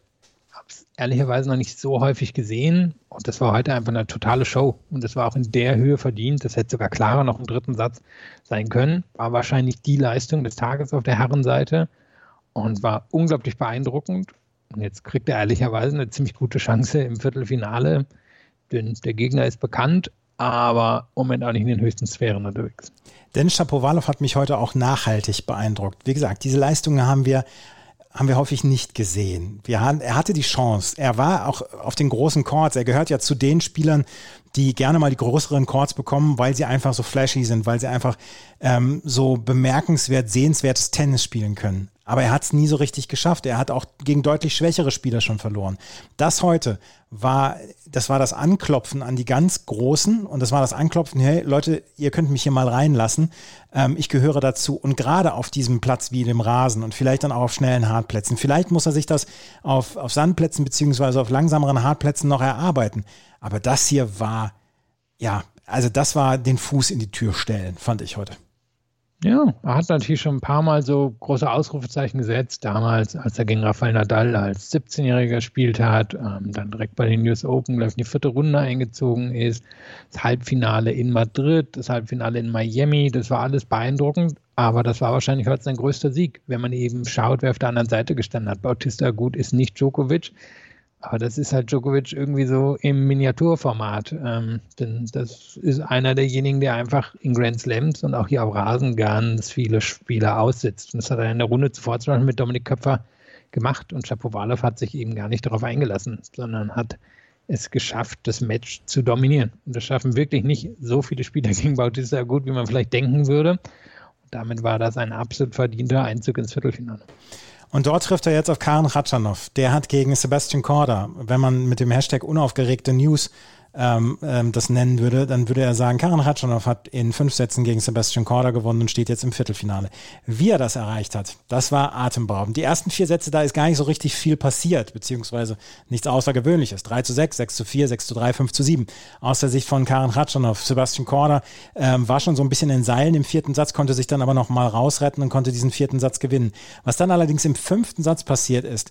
Habe es ehrlicherweise noch nicht so häufig gesehen. Und das war heute einfach eine totale Show. Und das war auch in der Höhe verdient. Das hätte sogar klarer noch im dritten Satz sein können. War wahrscheinlich die Leistung des Tages auf der Herrenseite und war unglaublich beeindruckend. Und jetzt kriegt er ehrlicherweise eine ziemlich gute Chance im Viertelfinale. Denn der Gegner ist bekannt, aber im Moment auch nicht in den höchsten Sphären unterwegs. Dennis Shapovalov hat mich heute auch nachhaltig beeindruckt. Wie gesagt, diese Leistungen haben wir haben wir häufig nicht gesehen. Haben, er hatte die Chance. Er war auch auf den großen Chords. Er gehört ja zu den Spielern, die gerne mal die größeren Chords bekommen, weil sie einfach so flashy sind, weil sie einfach ähm, so bemerkenswert, sehenswertes Tennis spielen können. Aber er hat es nie so richtig geschafft. Er hat auch gegen deutlich schwächere Spieler schon verloren. Das heute war, das war das Anklopfen an die ganz Großen und das war das Anklopfen, hey Leute, ihr könnt mich hier mal reinlassen. Ähm, ich gehöre dazu. Und gerade auf diesem Platz wie dem Rasen und vielleicht dann auch auf schnellen Hartplätzen. Vielleicht muss er sich das auf, auf Sandplätzen beziehungsweise auf langsameren Hartplätzen noch erarbeiten. Aber das hier war, ja, also das war den Fuß in die Tür stellen, fand ich heute. Ja, er hat natürlich schon ein paar Mal so große Ausrufezeichen gesetzt. Damals, als er gegen Rafael Nadal als 17-Jähriger gespielt hat, ähm, dann direkt bei den US Open gleich in die vierte Runde eingezogen ist. Das Halbfinale in Madrid, das Halbfinale in Miami, das war alles beeindruckend. Aber das war wahrscheinlich heute sein größter Sieg, wenn man eben schaut, wer auf der anderen Seite gestanden hat. Bautista gut ist nicht Djokovic. Aber das ist halt Djokovic irgendwie so im Miniaturformat. Ähm, denn das ist einer derjenigen, der einfach in Grand Slams und auch hier auf Rasen ganz viele Spieler aussitzt. Und das hat er in der Runde zuvor zum Beispiel mit Dominik Köpfer gemacht und Shapovalov hat sich eben gar nicht darauf eingelassen, sondern hat es geschafft, das Match zu dominieren. Und das schaffen wirklich nicht so viele Spieler gegen Bautista gut, wie man vielleicht denken würde. Und damit war das ein absolut verdienter Einzug ins Viertelfinale. Und dort trifft er jetzt auf Karen Ratschanow. Der hat gegen Sebastian Korda, wenn man mit dem Hashtag unaufgeregte News ähm, ähm, das nennen würde, dann würde er sagen, Karin Ratschanow hat in fünf Sätzen gegen Sebastian Korda gewonnen und steht jetzt im Viertelfinale. Wie er das erreicht hat, das war atemberaubend. Die ersten vier Sätze, da ist gar nicht so richtig viel passiert, beziehungsweise nichts Außergewöhnliches. 3 zu 6, 6 zu 4, 6 zu 3, 5 zu 7. Aus der Sicht von Karin Ratschanow, Sebastian Korda ähm, war schon so ein bisschen in Seilen im vierten Satz, konnte sich dann aber noch mal rausretten und konnte diesen vierten Satz gewinnen. Was dann allerdings im fünften Satz passiert ist,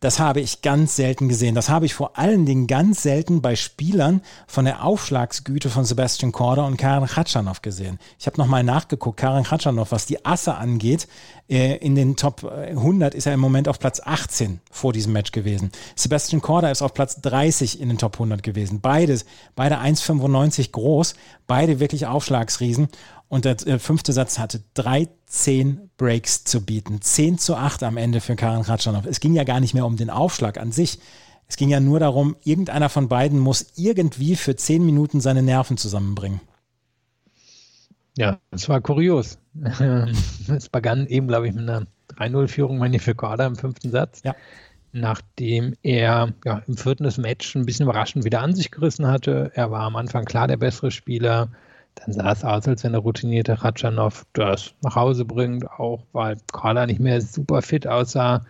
das habe ich ganz selten gesehen. Das habe ich vor allen Dingen ganz selten bei Spielern von der Aufschlagsgüte von Sebastian Korda und Karen Khatschanov gesehen. Ich habe nochmal nachgeguckt. Karen Khatschanov, was die Asse angeht, äh, in den Top 100 ist er im Moment auf Platz 18 vor diesem Match gewesen. Sebastian Korda ist auf Platz 30 in den Top 100 gewesen. Beides, beide 1,95 groß, beide wirklich Aufschlagsriesen. Und der äh, fünfte Satz hatte 13 Breaks zu bieten. 10 zu 8 am Ende für Karin Ratschanow. Es ging ja gar nicht mehr um den Aufschlag an sich. Es ging ja nur darum, irgendeiner von beiden muss irgendwie für 10 Minuten seine Nerven zusammenbringen. Ja, das war kurios. Es begann eben, glaube ich, mit einer 3-0-Führung, meine ich, für Korda im fünften Satz. Ja. Nachdem er ja, im vierten des Match ein bisschen überraschend wieder an sich gerissen hatte. Er war am Anfang klar der bessere Spieler dann sah es aus, als wenn der routinierte Ratschanow das nach Hause bringt, auch weil Carla nicht mehr super fit aussah.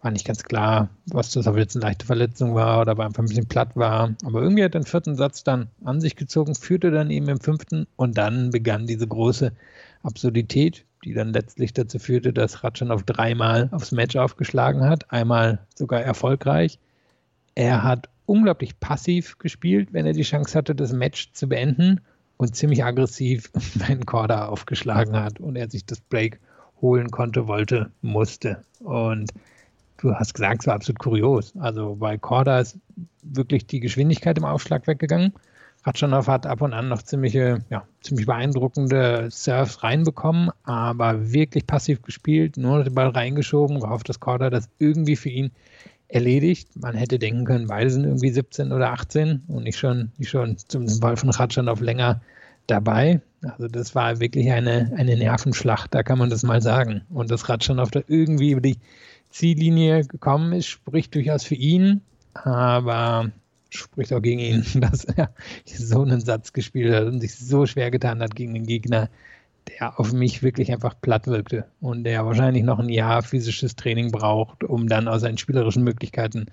War nicht ganz klar, was das, ob jetzt eine leichte Verletzung war oder ob er einfach ein bisschen platt war. Aber irgendwie hat er den vierten Satz dann an sich gezogen, führte dann eben im fünften und dann begann diese große Absurdität, die dann letztlich dazu führte, dass Ratschanow dreimal aufs Match aufgeschlagen hat, einmal sogar erfolgreich. Er hat unglaublich passiv gespielt, wenn er die Chance hatte, das Match zu beenden und ziemlich aggressiv wenn Korda aufgeschlagen hat und er sich das Break holen konnte, wollte, musste. Und du hast gesagt, es war absolut kurios. Also bei Korda ist wirklich die Geschwindigkeit im Aufschlag weggegangen. Ratschanow hat ab und an noch ziemliche, ja, ziemlich beeindruckende Surfs reinbekommen, aber wirklich passiv gespielt, nur den Ball reingeschoben, gehofft, dass Korda das irgendwie für ihn erledigt. Man hätte denken können, beide sind irgendwie 17 oder 18 und nicht schon, nicht schon zum Ball von Ratschan länger dabei. Also das war wirklich eine, eine Nervenschlacht, da kann man das mal sagen. Und dass Ratschan da irgendwie über die Ziellinie gekommen ist, spricht durchaus für ihn, aber spricht auch gegen ihn, dass er so einen Satz gespielt hat und sich so schwer getan hat gegen den Gegner, der auf mich wirklich einfach platt wirkte und der wahrscheinlich noch ein Jahr physisches Training braucht, um dann aus seinen spielerischen Möglichkeiten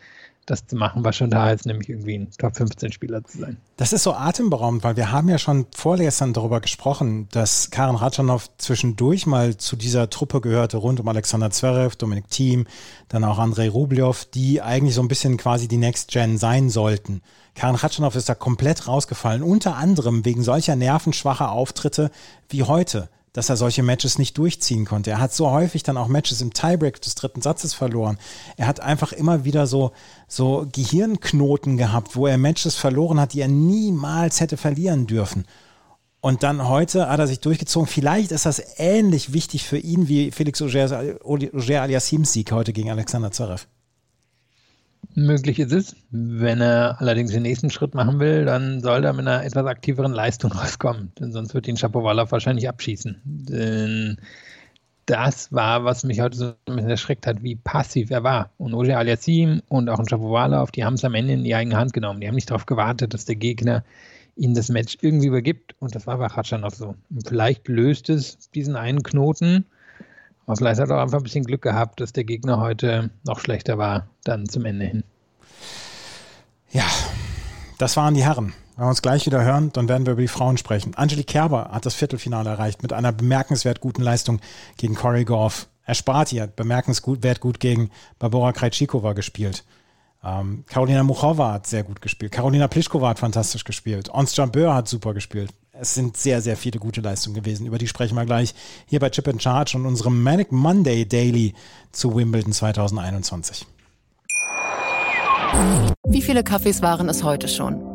das zu machen, was schon da ist, nämlich irgendwie ein Top 15 Spieler zu sein. Das ist so atemberaubend, weil wir haben ja schon vorgestern darüber gesprochen, dass Karen Ratschanow zwischendurch mal zu dieser Truppe gehörte, rund um Alexander Zverev, Dominik Thiem, dann auch Andrei Rublev, die eigentlich so ein bisschen quasi die Next Gen sein sollten. Karen Ratschanow ist da komplett rausgefallen, unter anderem wegen solcher nervenschwacher Auftritte wie heute dass er solche Matches nicht durchziehen konnte. Er hat so häufig dann auch Matches im Tiebreak des dritten Satzes verloren. Er hat einfach immer wieder so, so Gehirnknoten gehabt, wo er Matches verloren hat, die er niemals hätte verlieren dürfen. Und dann heute hat er sich durchgezogen. Vielleicht ist das ähnlich wichtig für ihn wie Felix Auger Aliassims Sieg heute gegen Alexander Zverev. Möglich ist es. Wenn er allerdings den nächsten Schritt machen will, dann soll er mit einer etwas aktiveren Leistung rauskommen. Denn sonst wird ihn Shapovalov wahrscheinlich abschießen. Denn das war, was mich heute so ein bisschen erschreckt hat, wie passiv er war. Und Oje Aliassim und auch ein Shapovalov, die haben es am Ende in die eigene Hand genommen. Die haben nicht darauf gewartet, dass der Gegner ihnen das Match irgendwie übergibt. Und das war bei Khatschanov so. Und vielleicht löst es diesen einen Knoten aber vielleicht hat er auch einfach ein bisschen Glück gehabt, dass der Gegner heute noch schlechter war, dann zum Ende hin. Ja, das waren die Herren. Wenn wir uns gleich wieder hören, dann werden wir über die Frauen sprechen. Angelique Kerber hat das Viertelfinale erreicht mit einer bemerkenswert guten Leistung gegen Corey Goff. Ersparti hat bemerkenswert gut gegen Barbara Krejcikova gespielt. Ähm, Carolina Muchova hat sehr gut gespielt. Carolina Pliskova hat fantastisch gespielt. Ons Jambeur hat super gespielt es sind sehr, sehr viele gute Leistungen gewesen. Über die sprechen wir gleich hier bei Chip and Charge und unserem Manic Monday Daily zu Wimbledon 2021. Wie viele Kaffees waren es heute schon?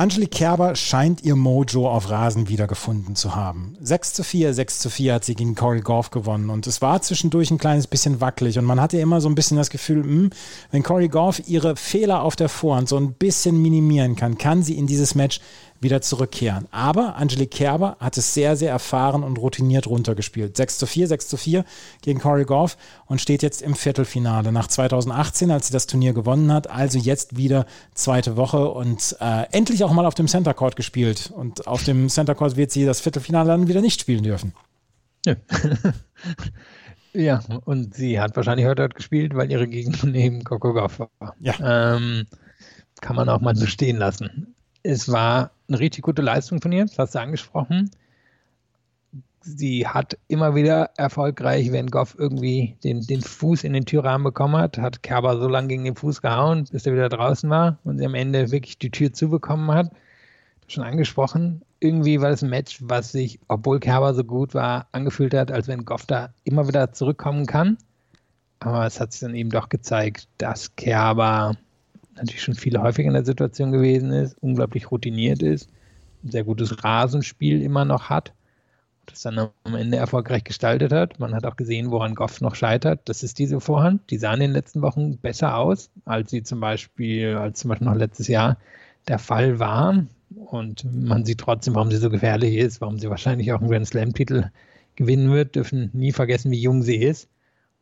Angelique Kerber scheint ihr Mojo auf Rasen wiedergefunden zu haben. 6 zu 4, 6 zu 4 hat sie gegen Corey Goff gewonnen und es war zwischendurch ein kleines bisschen wackelig und man hatte immer so ein bisschen das Gefühl, mh, hm, wenn Corey Goff ihre Fehler auf der Vorhand so ein bisschen minimieren kann, kann sie in dieses Match wieder zurückkehren. Aber Angelique Kerber hat es sehr, sehr erfahren und routiniert runtergespielt. 6 zu 4, 6 zu 4 gegen Corey Goff und steht jetzt im Viertelfinale nach 2018, als sie das Turnier gewonnen hat. Also jetzt wieder zweite Woche und äh, endlich auch mal auf dem Center Court gespielt. Und auf dem Center Court wird sie das Viertelfinale dann wieder nicht spielen dürfen. Ja. ja, und sie hat wahrscheinlich heute dort gespielt, weil ihre Gegnerin neben Coco Goff war. Ja. Ähm, kann man auch mal so stehen lassen es war eine richtig gute Leistung von ihr, das hast du angesprochen. Sie hat immer wieder erfolgreich, wenn Goff irgendwie den, den Fuß in den Türrahmen bekommen hat, hat Kerber so lange gegen den Fuß gehauen, bis er wieder draußen war und sie am Ende wirklich die Tür zubekommen hat. Schon angesprochen, irgendwie war das ein Match, was sich, obwohl Kerber so gut war, angefühlt hat, als wenn Goff da immer wieder zurückkommen kann. Aber es hat sich dann eben doch gezeigt, dass Kerber natürlich schon viel häufiger in der Situation gewesen ist, unglaublich routiniert ist, ein sehr gutes Rasenspiel immer noch hat das dann am Ende erfolgreich gestaltet hat. Man hat auch gesehen, woran Goff noch scheitert. Das ist diese Vorhand. Die sah in den letzten Wochen besser aus, als sie zum Beispiel, als zum Beispiel noch letztes Jahr der Fall war. Und man sieht trotzdem, warum sie so gefährlich ist, warum sie wahrscheinlich auch einen Grand Slam-Titel gewinnen wird, dürfen nie vergessen, wie jung sie ist.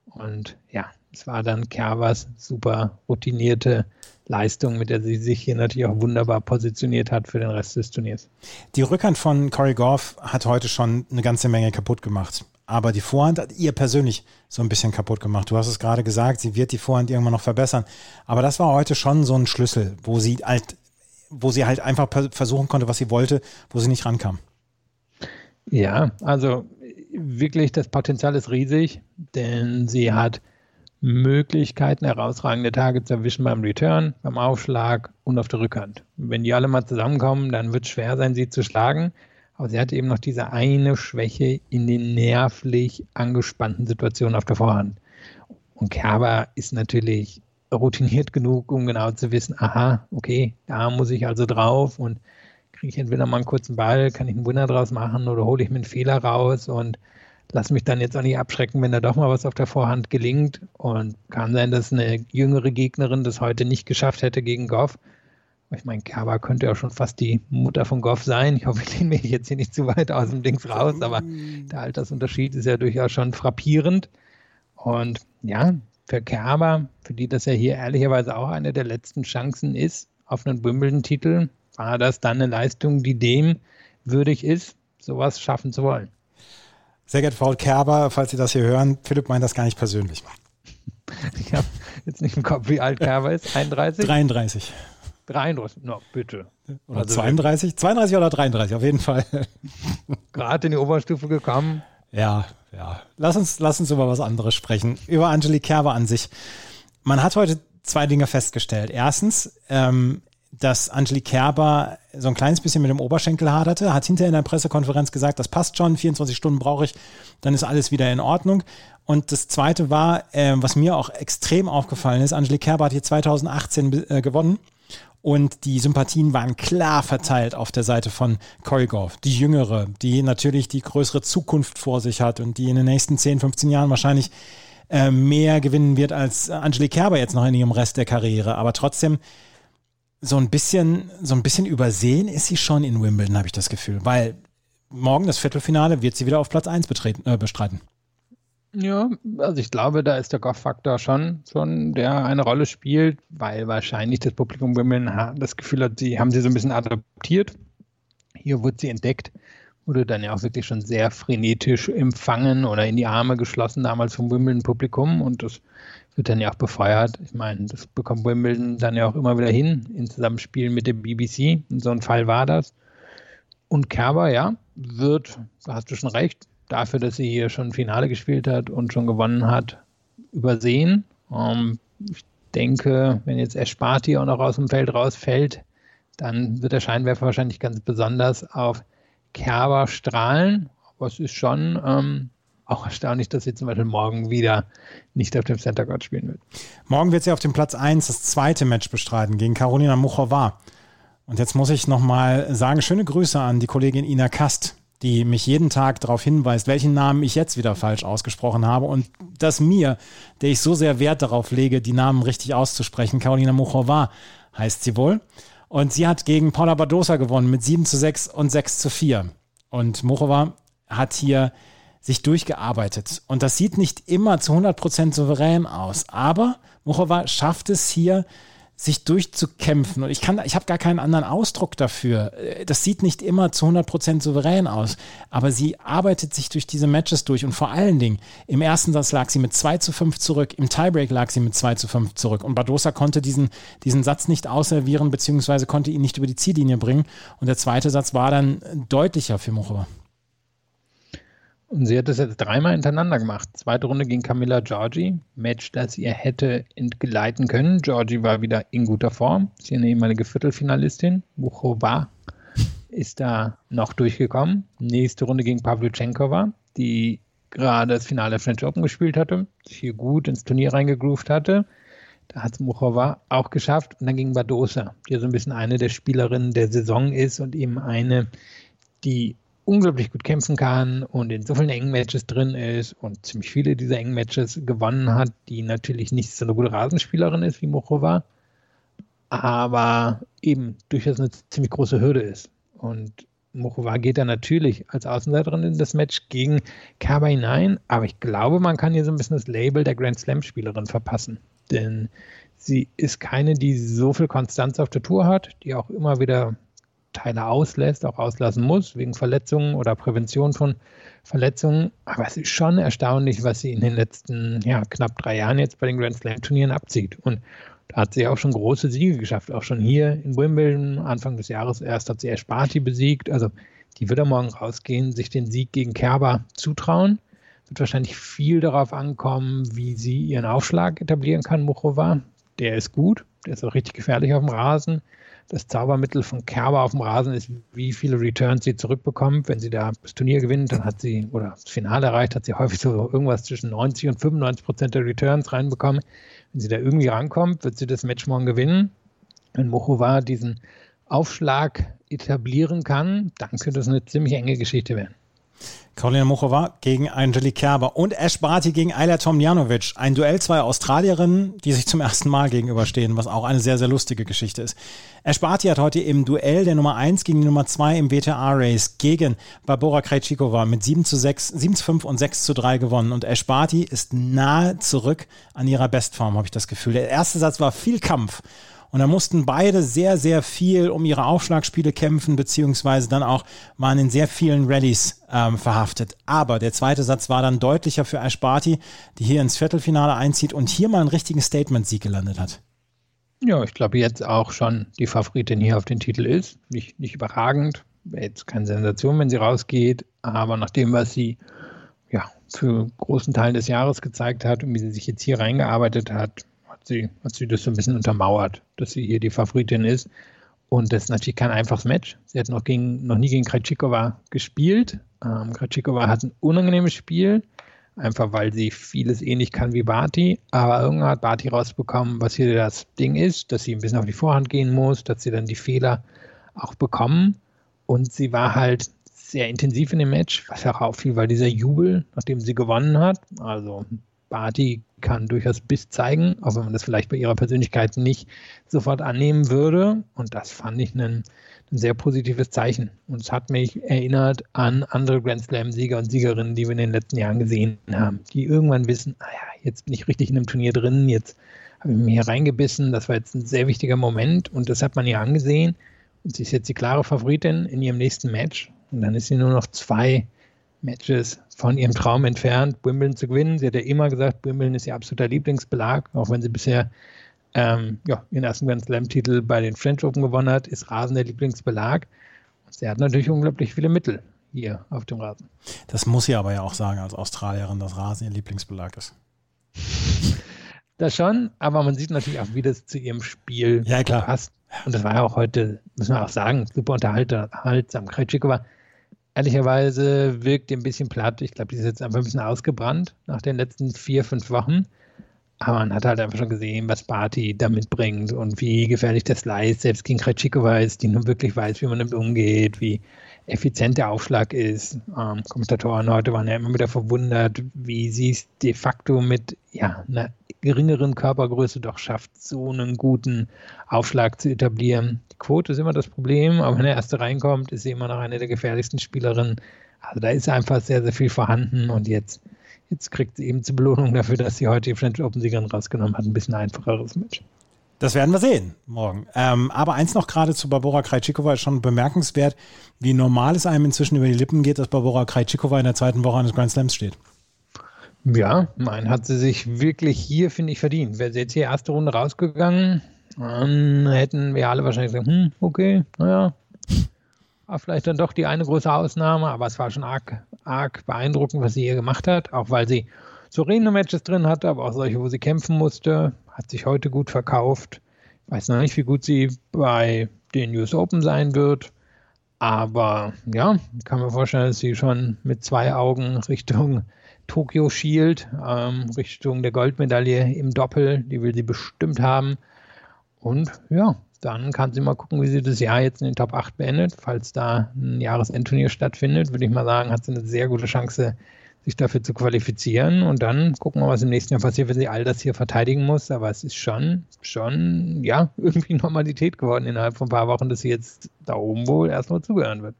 Und ja, es war dann Kervers super routinierte Leistung, mit der sie sich hier natürlich auch wunderbar positioniert hat für den Rest des Turniers. Die Rückhand von Corey Goff hat heute schon eine ganze Menge kaputt gemacht. Aber die Vorhand hat ihr persönlich so ein bisschen kaputt gemacht. Du hast es gerade gesagt, sie wird die Vorhand irgendwann noch verbessern. Aber das war heute schon so ein Schlüssel, wo sie halt, wo sie halt einfach versuchen konnte, was sie wollte, wo sie nicht rankam. Ja, also wirklich, das Potenzial ist riesig, denn sie hat Möglichkeiten, herausragende Tage zu erwischen beim Return, beim Aufschlag und auf der Rückhand. Wenn die alle mal zusammenkommen, dann wird es schwer sein, sie zu schlagen. Aber sie hat eben noch diese eine Schwäche in den nervlich angespannten Situationen auf der Vorhand. Und Kerber ist natürlich routiniert genug, um genau zu wissen, aha, okay, da muss ich also drauf und kriege ich entweder mal einen kurzen Ball, kann ich einen Winner draus machen oder hole ich mir einen Fehler raus und lass mich dann jetzt auch nicht abschrecken, wenn da doch mal was auf der Vorhand gelingt. Und kann sein, dass eine jüngere Gegnerin das heute nicht geschafft hätte gegen Goff. Ich meine, Kerber könnte ja schon fast die Mutter von Goff sein. Ich hoffe, ich lehne mich jetzt hier nicht zu weit aus dem Dings raus, aber der Altersunterschied ist ja durchaus schon frappierend. Und ja, für Kerber, für die das ja hier ehrlicherweise auch eine der letzten Chancen ist auf einen Wimbledon-Titel, war das dann eine Leistung, die dem würdig ist, sowas schaffen zu wollen. Sehr geehrte Frau Kerber, falls Sie das hier hören, Philipp meint das gar nicht persönlich. Ich habe jetzt nicht im Kopf, wie alt Kerber ist. 31? 33. 33, no, bitte. Oder also 32? 32 oder 33, auf jeden Fall. Gerade in die Oberstufe gekommen. Ja, ja. Lass uns, lass uns über was anderes sprechen. Über Angelique Kerber an sich. Man hat heute zwei Dinge festgestellt. Erstens, ähm, dass Angelique Kerber so ein kleines bisschen mit dem Oberschenkel haderte, hat hinterher in der Pressekonferenz gesagt, das passt schon, 24 Stunden brauche ich, dann ist alles wieder in Ordnung. Und das Zweite war, äh, was mir auch extrem aufgefallen ist, Angelique Kerber hat hier 2018 äh, gewonnen und die Sympathien waren klar verteilt auf der Seite von Goff, die jüngere, die natürlich die größere Zukunft vor sich hat und die in den nächsten 10, 15 Jahren wahrscheinlich äh, mehr gewinnen wird als Angelique Kerber jetzt noch in ihrem Rest der Karriere. Aber trotzdem so ein bisschen, so ein bisschen übersehen ist sie schon in Wimbledon, habe ich das Gefühl. Weil morgen das Viertelfinale wird sie wieder auf Platz 1 betreten, äh, bestreiten. Ja, also ich glaube, da ist der Goff-Faktor schon, schon, der eine Rolle spielt, weil wahrscheinlich das Publikum Wimbledon das Gefühl hat, sie haben sie so ein bisschen adaptiert. Hier wurde sie entdeckt, wurde dann ja auch wirklich schon sehr frenetisch empfangen oder in die Arme geschlossen damals vom Wimbledon-Publikum und das wird dann ja auch befeuert. Ich meine, das bekommt Wimbledon dann ja auch immer wieder hin im Zusammenspiel mit dem BBC. Und so ein Fall war das. Und Kerber, ja, wird, da hast du schon recht, dafür, dass sie hier schon Finale gespielt hat und schon gewonnen hat, übersehen. Ähm, ich denke, wenn jetzt Esparti auch noch aus dem Feld rausfällt, dann wird der Scheinwerfer wahrscheinlich ganz besonders auf Kerber strahlen. Aber es ist schon ähm, auch erstaunlich, dass sie zum Beispiel morgen wieder nicht auf dem Center Court spielen wird. Morgen wird sie auf dem Platz 1 das zweite Match bestreiten gegen Carolina Muchova. Und jetzt muss ich nochmal sagen, schöne Grüße an die Kollegin Ina Kast, die mich jeden Tag darauf hinweist, welchen Namen ich jetzt wieder falsch ausgesprochen habe und dass mir, der ich so sehr Wert darauf lege, die Namen richtig auszusprechen, Carolina Muchova heißt sie wohl. Und sie hat gegen Paula Badosa gewonnen mit 7 zu 6 und 6 zu 4. Und Muchova hat hier sich durchgearbeitet. Und das sieht nicht immer zu 100% souverän aus. Aber Muchova schafft es hier, sich durchzukämpfen. Und ich ich habe gar keinen anderen Ausdruck dafür. Das sieht nicht immer zu 100% souverän aus, aber sie arbeitet sich durch diese Matches durch und vor allen Dingen im ersten Satz lag sie mit 2 zu 5 zurück, im Tiebreak lag sie mit 2 zu 5 zurück und Badosa konnte diesen, diesen Satz nicht ausservieren, beziehungsweise konnte ihn nicht über die Ziellinie bringen und der zweite Satz war dann deutlicher für Muchova. Und sie hat das jetzt dreimal hintereinander gemacht. Zweite Runde gegen Camilla Giorgi. Match, das ihr hätte entgleiten können. Giorgi war wieder in guter Form. Sie ist eine ehemalige Viertelfinalistin. Buchova ist da noch durchgekommen. Nächste Runde gegen Pavlyuchenkova, die gerade das Finale der French Open gespielt hatte, sich hier gut ins Turnier reingegroovt hatte. Da hat es Muchova auch geschafft. Und dann gegen Badosa, die so ein bisschen eine der Spielerinnen der Saison ist und eben eine, die unglaublich gut kämpfen kann und in so vielen engen Matches drin ist und ziemlich viele dieser engen Matches gewonnen hat, die natürlich nicht so eine gute Rasenspielerin ist wie Mochova, aber eben durchaus eine ziemlich große Hürde ist. Und Mochova geht da natürlich als Außenseiterin in das Match gegen Kaba hinein, aber ich glaube, man kann hier so ein bisschen das Label der Grand Slam-Spielerin verpassen. Denn sie ist keine, die so viel Konstanz auf der Tour hat, die auch immer wieder Teile auslässt, auch auslassen muss, wegen Verletzungen oder Prävention von Verletzungen. Aber es ist schon erstaunlich, was sie in den letzten ja, knapp drei Jahren jetzt bei den Grand Slam-Turnieren abzieht. Und da hat sie auch schon große Siege geschafft. Auch schon hier in Wimbledon, Anfang des Jahres erst hat sie Ash Barty besiegt. Also die wird am Morgen rausgehen, sich den Sieg gegen Kerber zutrauen. Wird wahrscheinlich viel darauf ankommen, wie sie ihren Aufschlag etablieren kann, Muchova. Der ist gut, der ist auch richtig gefährlich auf dem Rasen das Zaubermittel von Kerber auf dem Rasen ist, wie viele Returns sie zurückbekommt. Wenn sie da das Turnier gewinnt, dann hat sie, oder das Finale erreicht, hat sie häufig so irgendwas zwischen 90 und 95 Prozent der Returns reinbekommen. Wenn sie da irgendwie rankommt, wird sie das Match morgen gewinnen. Wenn Mochova diesen Aufschlag etablieren kann, dann könnte das eine ziemlich enge Geschichte werden. Karolina Muchova gegen Angelique Kerber und Ash Barty gegen Ayla Tomljanovic. Ein Duell zweier Australierinnen, die sich zum ersten Mal gegenüberstehen, was auch eine sehr, sehr lustige Geschichte ist. Ash Barty hat heute im Duell der Nummer 1 gegen die Nummer 2 im WTA-Race gegen Barbora Krejcikova mit 7 zu 6, 7 zu 5 und 6 zu 3 gewonnen. Und Ash Barty ist nahe zurück an ihrer Bestform, habe ich das Gefühl. Der erste Satz war viel Kampf. Und da mussten beide sehr, sehr viel um ihre Aufschlagspiele kämpfen, beziehungsweise dann auch waren in sehr vielen Rallyes ähm, verhaftet. Aber der zweite Satz war dann deutlicher für Ash Barty, die hier ins Viertelfinale einzieht und hier mal einen richtigen Statement-Sieg gelandet hat. Ja, ich glaube jetzt auch schon die Favoritin hier auf den Titel ist. Nicht, nicht überragend, jetzt keine Sensation, wenn sie rausgeht, aber nach dem, was sie ja, für großen Teilen des Jahres gezeigt hat und wie sie sich jetzt hier reingearbeitet hat, sie, hat sie das so ein bisschen untermauert, dass sie hier die Favoritin ist. Und das ist natürlich kein einfaches Match. Sie hat noch, gegen, noch nie gegen Krajcikova gespielt. Ähm, Krajcikova hat ein unangenehmes Spiel, einfach weil sie vieles ähnlich kann wie Barty. Aber irgendwann hat Barty rausbekommen, was hier das Ding ist, dass sie ein bisschen auf die Vorhand gehen muss, dass sie dann die Fehler auch bekommen. Und sie war halt sehr intensiv in dem Match, was auch auffiel, weil dieser Jubel, nachdem sie gewonnen hat, also Barty kann durchaus Biss zeigen, auch wenn man das vielleicht bei ihrer Persönlichkeit nicht sofort annehmen würde. Und das fand ich ein, ein sehr positives Zeichen. Und es hat mich erinnert an andere Grand Slam-Sieger und Siegerinnen, die wir in den letzten Jahren gesehen haben, die irgendwann wissen, ah ja, jetzt bin ich richtig in einem Turnier drin, jetzt habe ich mich hier reingebissen, das war jetzt ein sehr wichtiger Moment und das hat man ihr angesehen. Und sie ist jetzt die klare Favoritin in ihrem nächsten Match. Und dann ist sie nur noch zwei Matches von ihrem Traum entfernt, Wimbledon zu gewinnen. Sie hat ja immer gesagt, Wimbledon ist ihr absoluter Lieblingsbelag, auch wenn sie bisher ähm, ja, ihren ersten Grand Slam-Titel bei den French Open gewonnen hat, ist Rasen der Lieblingsbelag. Und sie hat natürlich unglaublich viele Mittel hier auf dem Rasen. Das muss sie aber ja auch sagen als Australierin, dass Rasen ihr Lieblingsbelag ist. Das schon, aber man sieht natürlich auch, wie das zu ihrem Spiel ja, klar. passt. Und das war ja auch heute, müssen wir auch sagen, super unterhaltsam. Krejcikova ehrlicherweise wirkt ein bisschen platt. Ich glaube, die ist jetzt einfach ein bisschen ausgebrannt nach den letzten vier, fünf Wochen. Aber man hat halt einfach schon gesehen, was Barty damit bringt und wie gefährlich das Slice selbst gegen Kretschikova ist, die nun wirklich weiß, wie man damit umgeht, wie effizient der Aufschlag ist. Ähm, Kommentatoren heute waren ja immer wieder verwundert, wie sie es de facto mit ja, einer geringeren Körpergröße doch schafft, so einen guten Aufschlag zu etablieren. Quote ist immer das Problem, aber wenn der erste reinkommt, ist sie immer noch eine der gefährlichsten Spielerinnen. Also da ist einfach sehr, sehr viel vorhanden und jetzt, jetzt kriegt sie eben zur Belohnung dafür, dass sie heute die French Open-Siegerin rausgenommen hat, ein bisschen einfacheres Match. Das werden wir sehen morgen. Ähm, aber eins noch gerade zu Barbora Krajcikova ist schon bemerkenswert, wie normal es einem inzwischen über die Lippen geht, dass Barbora Krajcikova in der zweiten Woche eines Grand Slams steht. Ja, mein hat sie sich wirklich hier, finde ich, verdient. Wäre sie jetzt hier erste Runde rausgegangen, dann hätten wir alle wahrscheinlich gesagt, hm, okay, naja, war vielleicht dann doch die eine große Ausnahme, aber es war schon arg, arg beeindruckend, was sie hier gemacht hat, auch weil sie souveräne Matches drin hatte, aber auch solche, wo sie kämpfen musste. Hat sich heute gut verkauft. Ich weiß noch nicht, wie gut sie bei den US Open sein wird. Aber ja, kann mir vorstellen, dass sie schon mit zwei Augen Richtung Tokio schielt, ähm, Richtung der Goldmedaille im Doppel. Die will sie bestimmt haben. Und ja, dann kann sie mal gucken, wie sie das Jahr jetzt in den Top 8 beendet. Falls da ein Jahresendturnier stattfindet, würde ich mal sagen, hat sie eine sehr gute Chance, sich dafür zu qualifizieren und dann gucken wir, was im nächsten Jahr passiert, wenn sie all das hier verteidigen muss. Aber es ist schon, schon, ja, irgendwie Normalität geworden innerhalb von ein paar Wochen, dass sie jetzt da oben wohl erstmal zugehören wird.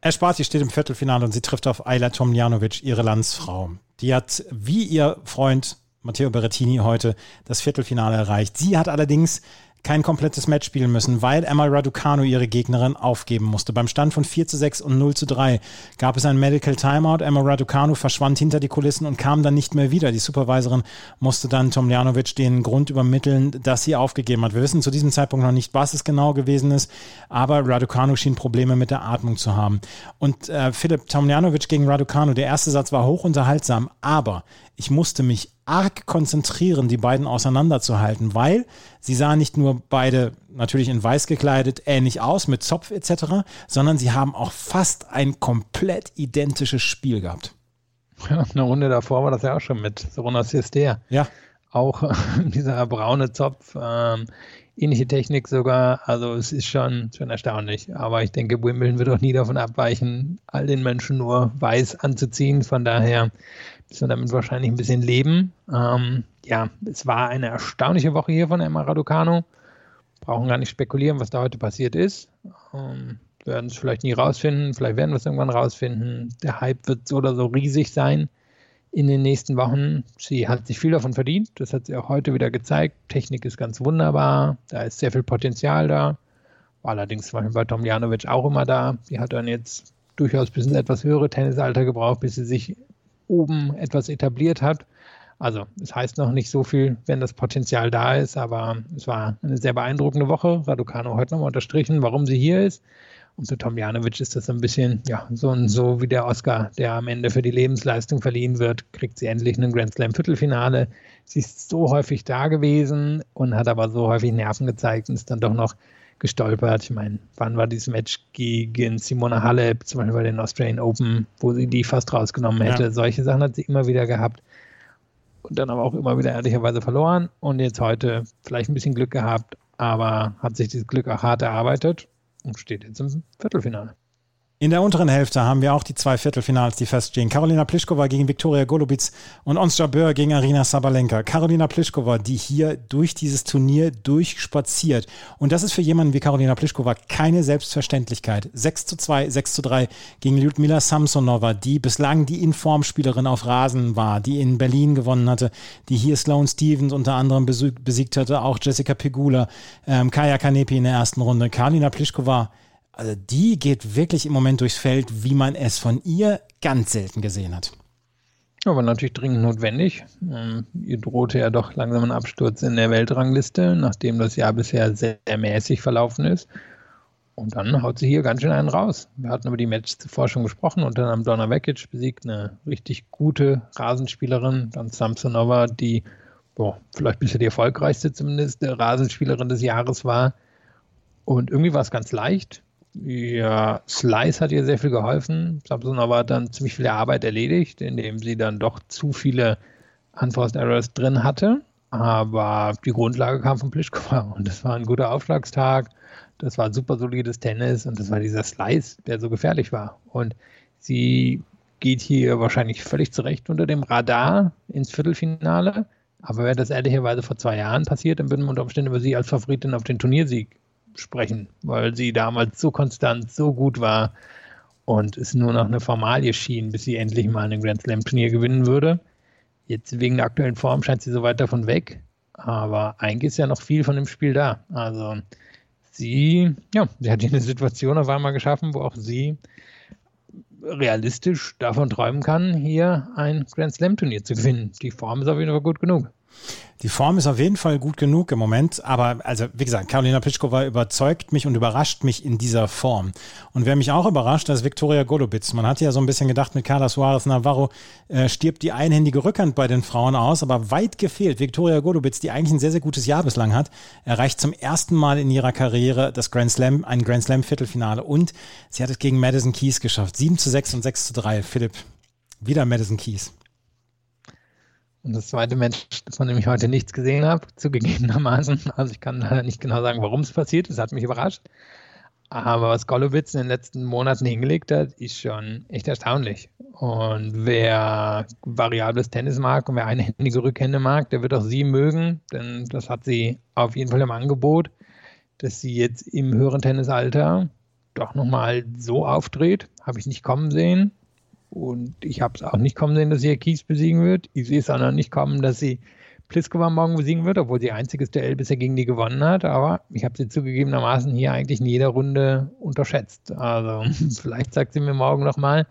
Ash Barty steht im Viertelfinale und sie trifft auf Ayla Tomljanovic, ihre Landsfrau. Die hat, wie ihr Freund Matteo Berrettini heute, das Viertelfinale erreicht. Sie hat allerdings kein komplettes Match spielen müssen, weil Emma Raducanu ihre Gegnerin aufgeben musste. Beim Stand von 4 zu 6 und 0 zu 3 gab es ein Medical Timeout. Emma Raducanu verschwand hinter die Kulissen und kam dann nicht mehr wieder. Die Supervisorin musste dann Tomljanovic den Grund übermitteln, dass sie aufgegeben hat. Wir wissen zu diesem Zeitpunkt noch nicht, was es genau gewesen ist, aber Raducanu schien Probleme mit der Atmung zu haben. Und äh, Philipp Tomljanovic gegen Raducanu, der erste Satz war hoch unterhaltsam, aber ich musste mich arg konzentrieren, die beiden auseinanderzuhalten, weil sie sahen nicht nur beide natürlich in weiß gekleidet ähnlich aus mit Zopf etc., sondern sie haben auch fast ein komplett identisches Spiel gehabt. Ja, eine Runde davor war das ja auch schon mit Sorona Sister. Ja. Auch dieser braune Zopf, ähm, ähnliche Technik sogar. Also es ist schon, schon erstaunlich. Aber ich denke, Wimbledon wird auch nie davon abweichen, all den Menschen nur weiß anzuziehen. Von daher müssen wir damit wahrscheinlich ein bisschen leben. Ähm, ja, es war eine erstaunliche Woche hier von Emma Raducano. Brauchen gar nicht spekulieren, was da heute passiert ist. Ähm, werden es vielleicht nie rausfinden. Vielleicht werden wir es irgendwann rausfinden. Der Hype wird so oder so riesig sein in den nächsten Wochen. Sie hat sich viel davon verdient. Das hat sie auch heute wieder gezeigt. Technik ist ganz wunderbar. Da ist sehr viel Potenzial da. War allerdings zum Beispiel bei Tom Janovic auch immer da. Sie hat dann jetzt durchaus ein bisschen etwas höhere Tennisalter gebraucht, bis sie sich oben etwas etabliert hat. Also es heißt noch nicht so viel, wenn das Potenzial da ist, aber es war eine sehr beeindruckende Woche. Raducano heute nochmal unterstrichen, warum sie hier ist. Und für Tomjanovic ist das ein bisschen, ja, so und so wie der Oscar, der am Ende für die Lebensleistung verliehen wird, kriegt sie endlich einen Grand Slam Viertelfinale. Sie ist so häufig da gewesen und hat aber so häufig Nerven gezeigt und ist dann doch noch gestolpert. Ich meine, wann war dieses Match gegen Simona Halep, zum Beispiel bei den Australian Open, wo sie die fast rausgenommen hätte? Ja. Solche Sachen hat sie immer wieder gehabt und dann aber auch immer wieder ehrlicherweise verloren und jetzt heute vielleicht ein bisschen Glück gehabt, aber hat sich dieses Glück auch hart erarbeitet und steht jetzt im Viertelfinale. In der unteren Hälfte haben wir auch die zwei Viertelfinals, die feststehen. Karolina Pliskova gegen Viktoria Golubitz und Ons Jabeur gegen Arina Sabalenka. Karolina Pliskova, die hier durch dieses Turnier durchspaziert. Und das ist für jemanden wie Karolina Pliskova keine Selbstverständlichkeit. 6 zu 2, 6 zu 3 gegen Lyudmila Samsonova, die bislang die Informspielerin auf Rasen war, die in Berlin gewonnen hatte, die hier Sloane Stevens unter anderem besiegt hatte, auch Jessica Pegula, ähm, Kaya Kanepi in der ersten Runde. Karolina Pliskova also die geht wirklich im Moment durchs Feld, wie man es von ihr ganz selten gesehen hat. Aber natürlich dringend notwendig. Ähm, ihr drohte ja doch langsam ein Absturz in der Weltrangliste, nachdem das Jahr bisher sehr, mäßig verlaufen ist. Und dann haut sie hier ganz schön einen raus. Wir hatten über die Matches zuvor schon gesprochen. Unter anderem Donna Vekic besiegt eine richtig gute Rasenspielerin. Dann Samsonova, die boah, vielleicht bisher die erfolgreichste zumindest der Rasenspielerin des Jahres war. Und irgendwie war es ganz leicht. Ja, Slice hat ihr sehr viel geholfen. Samsung aber hat dann ziemlich viel Arbeit erledigt, indem sie dann doch zu viele Unforced Errors drin hatte. Aber die Grundlage kam von Plischkova und das war ein guter Aufschlagstag. Das war super solides Tennis und das war dieser Slice, der so gefährlich war. Und sie geht hier wahrscheinlich völlig zurecht unter dem Radar ins Viertelfinale. Aber wäre das ehrlicherweise vor zwei Jahren passiert, dann würden wir unter Umständen über sie als Favoritin auf den Turniersieg sprechen, weil sie damals so konstant, so gut war und es nur noch eine Formalie schien, bis sie endlich mal ein Grand Slam Turnier gewinnen würde. Jetzt wegen der aktuellen Form scheint sie so weit davon weg, aber eigentlich ist ja noch viel von dem Spiel da. Also sie, ja, sie hat hier eine Situation auf einmal geschaffen, wo auch sie realistisch davon träumen kann, hier ein Grand Slam Turnier zu gewinnen. Die Form ist auf jeden Fall gut genug. Die Form ist auf jeden Fall gut genug im Moment, aber also wie gesagt, Karolina Pliskova überzeugt mich und überrascht mich in dieser Form. Und wer mich auch überrascht, das ist Viktoria Golubitz. Man hatte ja so ein bisschen gedacht, mit Carla Suarez Navarro äh, stirbt die einhändige Rückhand bei den Frauen aus, aber weit gefehlt. Viktoria Golubitz, die eigentlich ein sehr, sehr gutes Jahr bislang hat, erreicht zum ersten Mal in ihrer Karriere das Grand Slam, ein Grand Slam Viertelfinale und sie hat es gegen Madison Keys geschafft. 7 zu 6 und 6 zu 3. Philipp, wieder Madison Keys. Und das zweite Match, von dem ich heute nichts gesehen habe, zugegebenermaßen. Also ich kann leider nicht genau sagen, warum es passiert ist. hat mich überrascht. Aber was Golowitz in den letzten Monaten hingelegt hat, ist schon echt erstaunlich. Und wer variables Tennis mag und wer einhändige Rückhände mag, der wird auch sie mögen, denn das hat sie auf jeden Fall im Angebot, dass sie jetzt im höheren Tennisalter doch nochmal so auftritt. Habe ich nicht kommen sehen. Und ich habe es auch nicht kommen sehen, dass sie Kies besiegen wird. Ich sehe es auch noch nicht kommen, dass sie Pliskova morgen besiegen wird, obwohl sie einziges Duell bisher gegen die gewonnen hat. Aber ich habe sie zugegebenermaßen hier eigentlich in jeder Runde unterschätzt. Also vielleicht sagt sie mir morgen nochmal,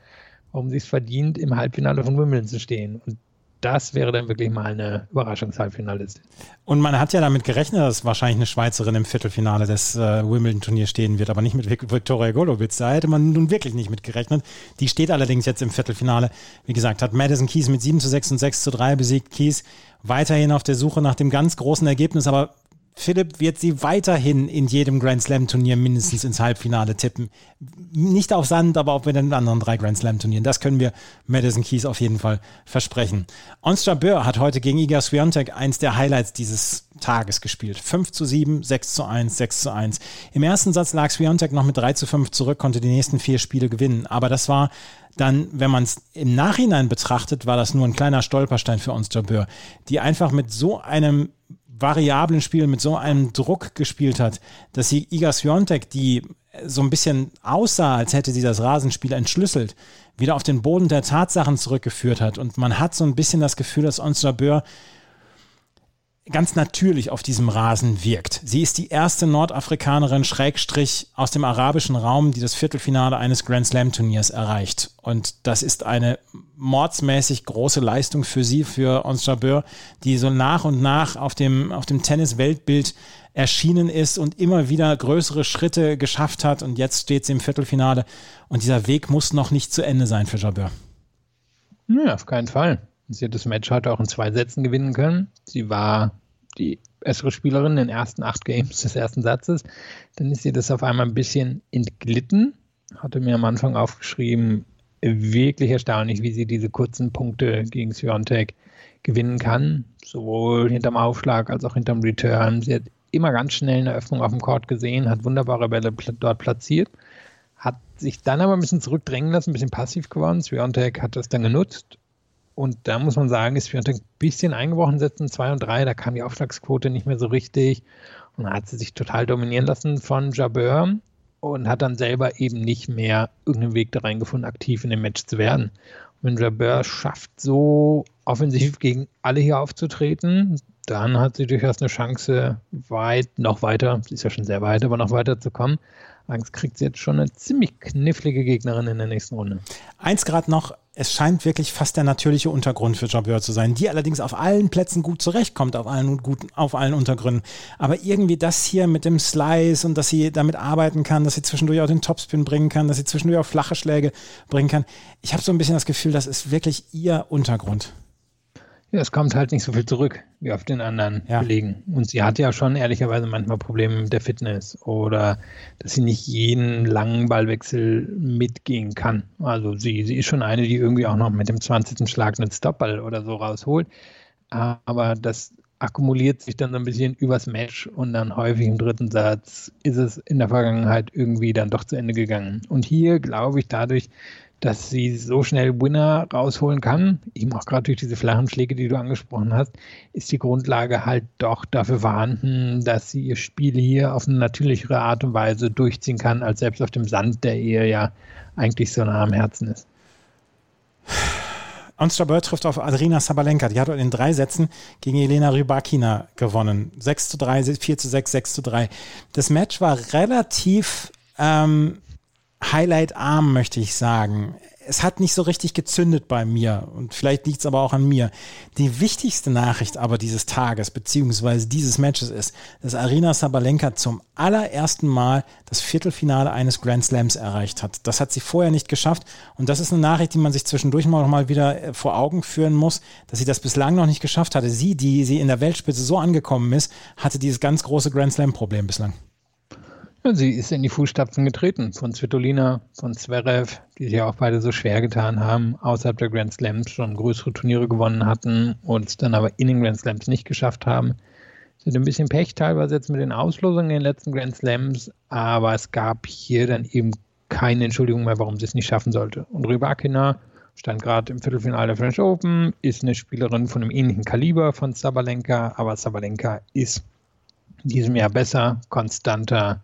warum sie es verdient, im Halbfinale von Wimbledon zu stehen. Und das wäre dann wirklich mal eine Überraschungshalbfinalistin. Und man hat ja damit gerechnet, dass wahrscheinlich eine Schweizerin im Viertelfinale des äh, Wimbledon-Turniers stehen wird, aber nicht mit Viktoria Golowitz. Da hätte man nun wirklich nicht mit gerechnet. Die steht allerdings jetzt im Viertelfinale. Wie gesagt, hat Madison Keys mit 7 zu 6 und 6 zu 3 besiegt. Keys weiterhin auf der Suche nach dem ganz großen Ergebnis, aber Philipp wird sie weiterhin in jedem Grand Slam Turnier mindestens ins Halbfinale tippen. Nicht auf Sand, aber auch bei den anderen drei Grand Slam Turnieren. Das können wir Madison Keys auf jeden Fall versprechen. Ons Jabeur hat heute gegen Iga Swiatek eins der Highlights dieses Tages gespielt. 5 zu 7, 6 zu 1, 6 zu 1. Im ersten Satz lag Swiatek noch mit 3 zu 5 zurück, konnte die nächsten vier Spiele gewinnen. Aber das war dann, wenn man es im Nachhinein betrachtet, war das nur ein kleiner Stolperstein für uns Jabeur, die einfach mit so einem variablen Spiel mit so einem Druck gespielt hat, dass sie Iga Swiatek, die so ein bisschen aussah, als hätte sie das Rasenspiel entschlüsselt, wieder auf den Boden der Tatsachen zurückgeführt hat. Und man hat so ein bisschen das Gefühl, dass Ons Jabeur ganz natürlich auf diesem Rasen wirkt. Sie ist die erste Nordafrikanerin Schrägstrich aus dem arabischen Raum, die das Viertelfinale eines Grand Slam Turniers erreicht. Und das ist eine mordsmäßig große Leistung für sie, für Ons Jabeur, die so nach und nach auf dem, auf dem Tennis-Weltbild erschienen ist und immer wieder größere Schritte geschafft hat. Und jetzt steht sie im Viertelfinale. Und dieser Weg muss noch nicht zu Ende sein für Jabeur. Ja, auf keinen Fall. Sie hat das Match heute auch in zwei Sätzen gewinnen können. Sie war die bessere Spielerin in den ersten acht Games des ersten Satzes. Dann ist ihr das auf einmal ein bisschen entglitten. Hatte mir am Anfang aufgeschrieben, wirklich erstaunlich, wie sie diese kurzen Punkte gegen Siontek gewinnen kann. Sowohl hinterm Aufschlag als auch hinterm Return. Sie hat immer ganz schnell eine Öffnung auf dem Court gesehen, hat wunderbare Bälle dort platziert hat sich dann aber ein bisschen zurückdrängen lassen, ein bisschen passiv geworden. Sviontek hat das dann genutzt. Und da muss man sagen, ist Sviontek ein bisschen eingebrochen in Sätzen 2 und 3. Da kam die Aufschlagsquote nicht mehr so richtig. Und dann hat sie sich total dominieren lassen von Jabeur und hat dann selber eben nicht mehr irgendeinen Weg da reingefunden, aktiv in dem Match zu werden. Und wenn Jabeur schafft, so offensiv gegen alle hier aufzutreten, dann hat sie durchaus eine Chance, weit, noch weiter, sie ist ja schon sehr weit, aber noch weiter zu kommen. Angst kriegt sie jetzt schon eine ziemlich knifflige Gegnerin in der nächsten Runde. Eins gerade noch, es scheint wirklich fast der natürliche Untergrund für Jabeur zu sein, die allerdings auf allen Plätzen gut zurechtkommt, auf allen, gut, auf allen Untergründen. Aber irgendwie das hier mit dem Slice und dass sie damit arbeiten kann, dass sie zwischendurch auch den Topspin bringen kann, dass sie zwischendurch auch flache Schläge bringen kann. Ich habe so ein bisschen das Gefühl, das ist wirklich ihr Untergrund. Ja, es kommt halt nicht so viel zurück wie auf den anderen ja. Belegen. Und sie hat ja schon ehrlicherweise manchmal Probleme mit der Fitness oder dass sie nicht jeden langen Ballwechsel mitgehen kann. Also sie, sie ist schon eine, die irgendwie auch noch mit dem 20. Schlag einen Stopball oder so rausholt. Aber das akkumuliert sich dann so ein bisschen übers Match und dann häufig im dritten Satz ist es in der Vergangenheit irgendwie dann doch zu Ende gegangen. Und hier glaube ich dadurch, dass sie so schnell Winner rausholen kann, eben auch gerade durch diese flachen Schläge, die du angesprochen hast, ist die Grundlage halt doch dafür vorhanden, dass sie ihr Spiel hier auf eine natürlichere Art und Weise durchziehen kann, als selbst auf dem Sand, der ihr ja eigentlich so nah am Herzen ist. Onstra Bird trifft auf Adrina Sabalenka. Die hat in drei Sätzen gegen Elena Rybakina gewonnen. 6 zu 3, 4 zu 6, 6 zu 3. Das Match war relativ ähm, Highlight-arm, möchte ich sagen. Es hat nicht so richtig gezündet bei mir und vielleicht liegt es aber auch an mir. Die wichtigste Nachricht aber dieses Tages beziehungsweise dieses Matches ist, dass Arina Sabalenka zum allerersten Mal das Viertelfinale eines Grand Slams erreicht hat. Das hat sie vorher nicht geschafft und das ist eine Nachricht, die man sich zwischendurch mal noch mal wieder äh, vor Augen führen muss, dass sie das bislang noch nicht geschafft hatte. Sie, die sie in der Weltspitze so angekommen ist, hatte dieses ganz große Grand Slam Problem bislang. Sie ist in die Fußstapfen getreten von Svitolina, von Zverev, die sich ja auch beide so schwer getan haben, außerhalb der Grand Slams schon größere Turniere gewonnen hatten und dann aber in den Grand Slams nicht geschafft haben. Sie sind ein bisschen Pech teilweise jetzt mit den Auslosungen in den letzten Grand Slams, aber es gab hier dann eben keine Entschuldigung mehr, warum sie es nicht schaffen sollte. Und Rybakina stand gerade im Viertelfinale der French Open, ist eine Spielerin von einem ähnlichen Kaliber von Sabalenka, aber Sabalenka ist in diesem Jahr besser, konstanter,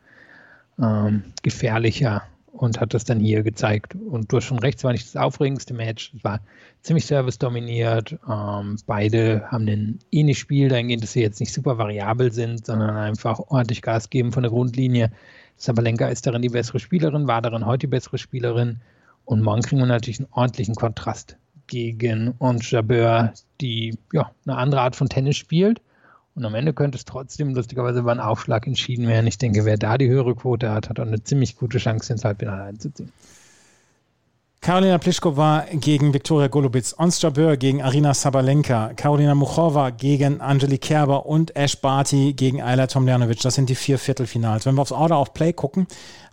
ähm, gefährlicher und hat das dann hier gezeigt. Und du hast schon recht, es war nicht das aufregendste Match. Es war ziemlich service-dominiert. Ähm, beide haben ein ähnliches Spiel, dahingehend, dass sie jetzt nicht super variabel sind, sondern einfach ordentlich Gas geben von der Grundlinie. Sabalenka ist darin die bessere Spielerin, war darin heute die bessere Spielerin. Und morgen kriegen wir natürlich einen ordentlichen Kontrast gegen Ons Jabeur, die ja, eine andere Art von Tennis spielt und am Ende könnte es trotzdem lustigerweise über einen Aufschlag entschieden werden. Ich denke, wer da die höhere Quote hat, hat auch eine ziemlich gute Chance, ins Halbfinale einzuziehen. Karolina Pliskova gegen Viktoria Golubitz, Ons Jabeur gegen Arina Sabalenka, Karolina Muchova gegen Angelique Kerber und Ash Barty gegen Ayla Tomljanovic. Das sind die vier Viertelfinals. Wenn wir aufs Order of Play gucken,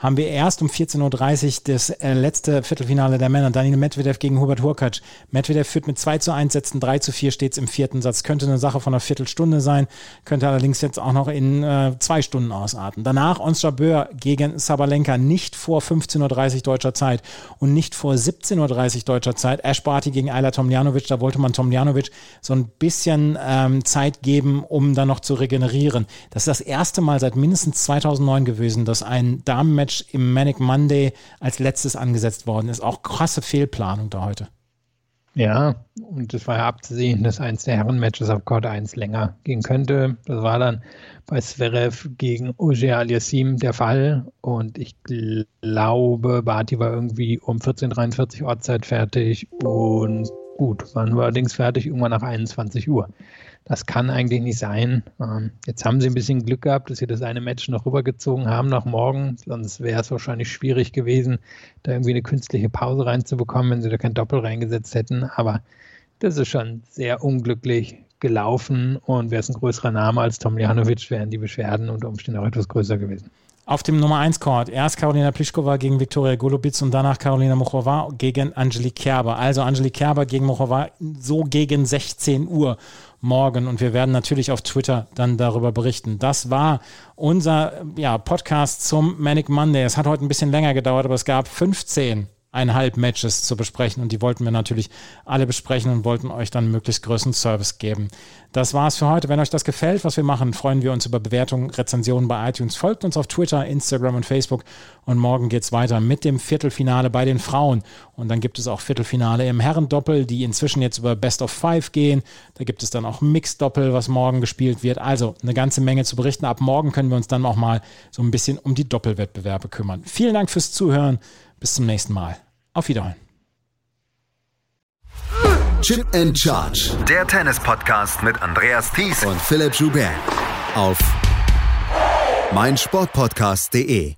haben wir erst um 14.30 Uhr das äh, letzte Viertelfinale der Männer. Daniel Medvedev gegen Hubert Hurkacz. Medvedev führt mit 2 zu 1 Sätzen, 3 zu 4 steht im vierten Satz. Könnte eine Sache von einer Viertelstunde sein, könnte allerdings jetzt auch noch in äh, zwei Stunden ausarten. Danach Ons Jabeur gegen Sabalenka, nicht vor 15.30 Uhr deutscher Zeit und nicht vor 17.30 Uhr deutscher Zeit. Ash Barty gegen Ayla Tomljanovic, da wollte man Tomljanovic so ein bisschen ähm, Zeit geben, um dann noch zu regenerieren. Das ist das erste Mal seit mindestens 2009 gewesen, dass ein Damenmatch Match im Manic Monday als letztes angesetzt worden ist. Auch krasse Fehlplanung da heute. Ja, und es war ja abzusehen, dass eins der Herren-Matches auf Court 1 länger gehen könnte. Das war dann bei Zverev gegen Ogier Aliassim der Fall. Und ich glaube, Barty war irgendwie um 14.43 Uhr Ortszeit fertig. Und gut, wann war allerdings fertig? Irgendwann nach 21 Uhr. Das kann eigentlich nicht sein. Ähm, jetzt haben sie ein bisschen Glück gehabt, dass sie das eine Match noch rübergezogen haben nach morgen. Sonst wäre es wahrscheinlich schwierig gewesen, da irgendwie eine künstliche Pause reinzubekommen, wenn sie da kein Doppel reingesetzt hätten. Aber das ist schon sehr unglücklich gelaufen und wäre es ein größerer Name als Tom Tomljanovic, wären die Beschwerden unter Umständen auch etwas größer gewesen. Auf dem Nummer 1 Court. Erst Karolina Pliskova gegen Viktoria Golubitz und danach Karolina Muchova gegen Angelique Kerber. Also Angelique Kerber gegen Muchova so gegen 16 Uhr morgen und wir werden natürlich auf Twitter dann darüber berichten. Das war unser ja, Podcast zum Manic Monday. Es hat heute ein bisschen länger gedauert, aber es gab 15 eineinhalb Matches zu besprechen und die wollten wir natürlich alle besprechen und wollten euch dann möglichst größten Service geben. Das war's für heute. Wenn euch das gefällt, was wir machen, freuen wir uns über Bewertungen, Rezensionen bei iTunes. Folgt uns auf Twitter, Instagram und Facebook und morgen geht's weiter mit dem Viertelfinale bei den Frauen und dann gibt es auch Viertelfinale im Herrendoppel, die inzwischen jetzt über Best of Five gehen. Da gibt es dann auch Mixed-Doppel, was morgen gespielt wird. Also eine ganze Menge zu berichten. Ab morgen können wir uns dann auch mal so ein bisschen um die Doppelwettbewerbe kümmern. Vielen Dank fürs Zuhören. Bis zum nächsten Mal. Auf Wiedersehen. Chip and Charge. Der Tennis-Podcast mit Andreas Thies und Philipp Joubert. Auf meinsportpodcast.de.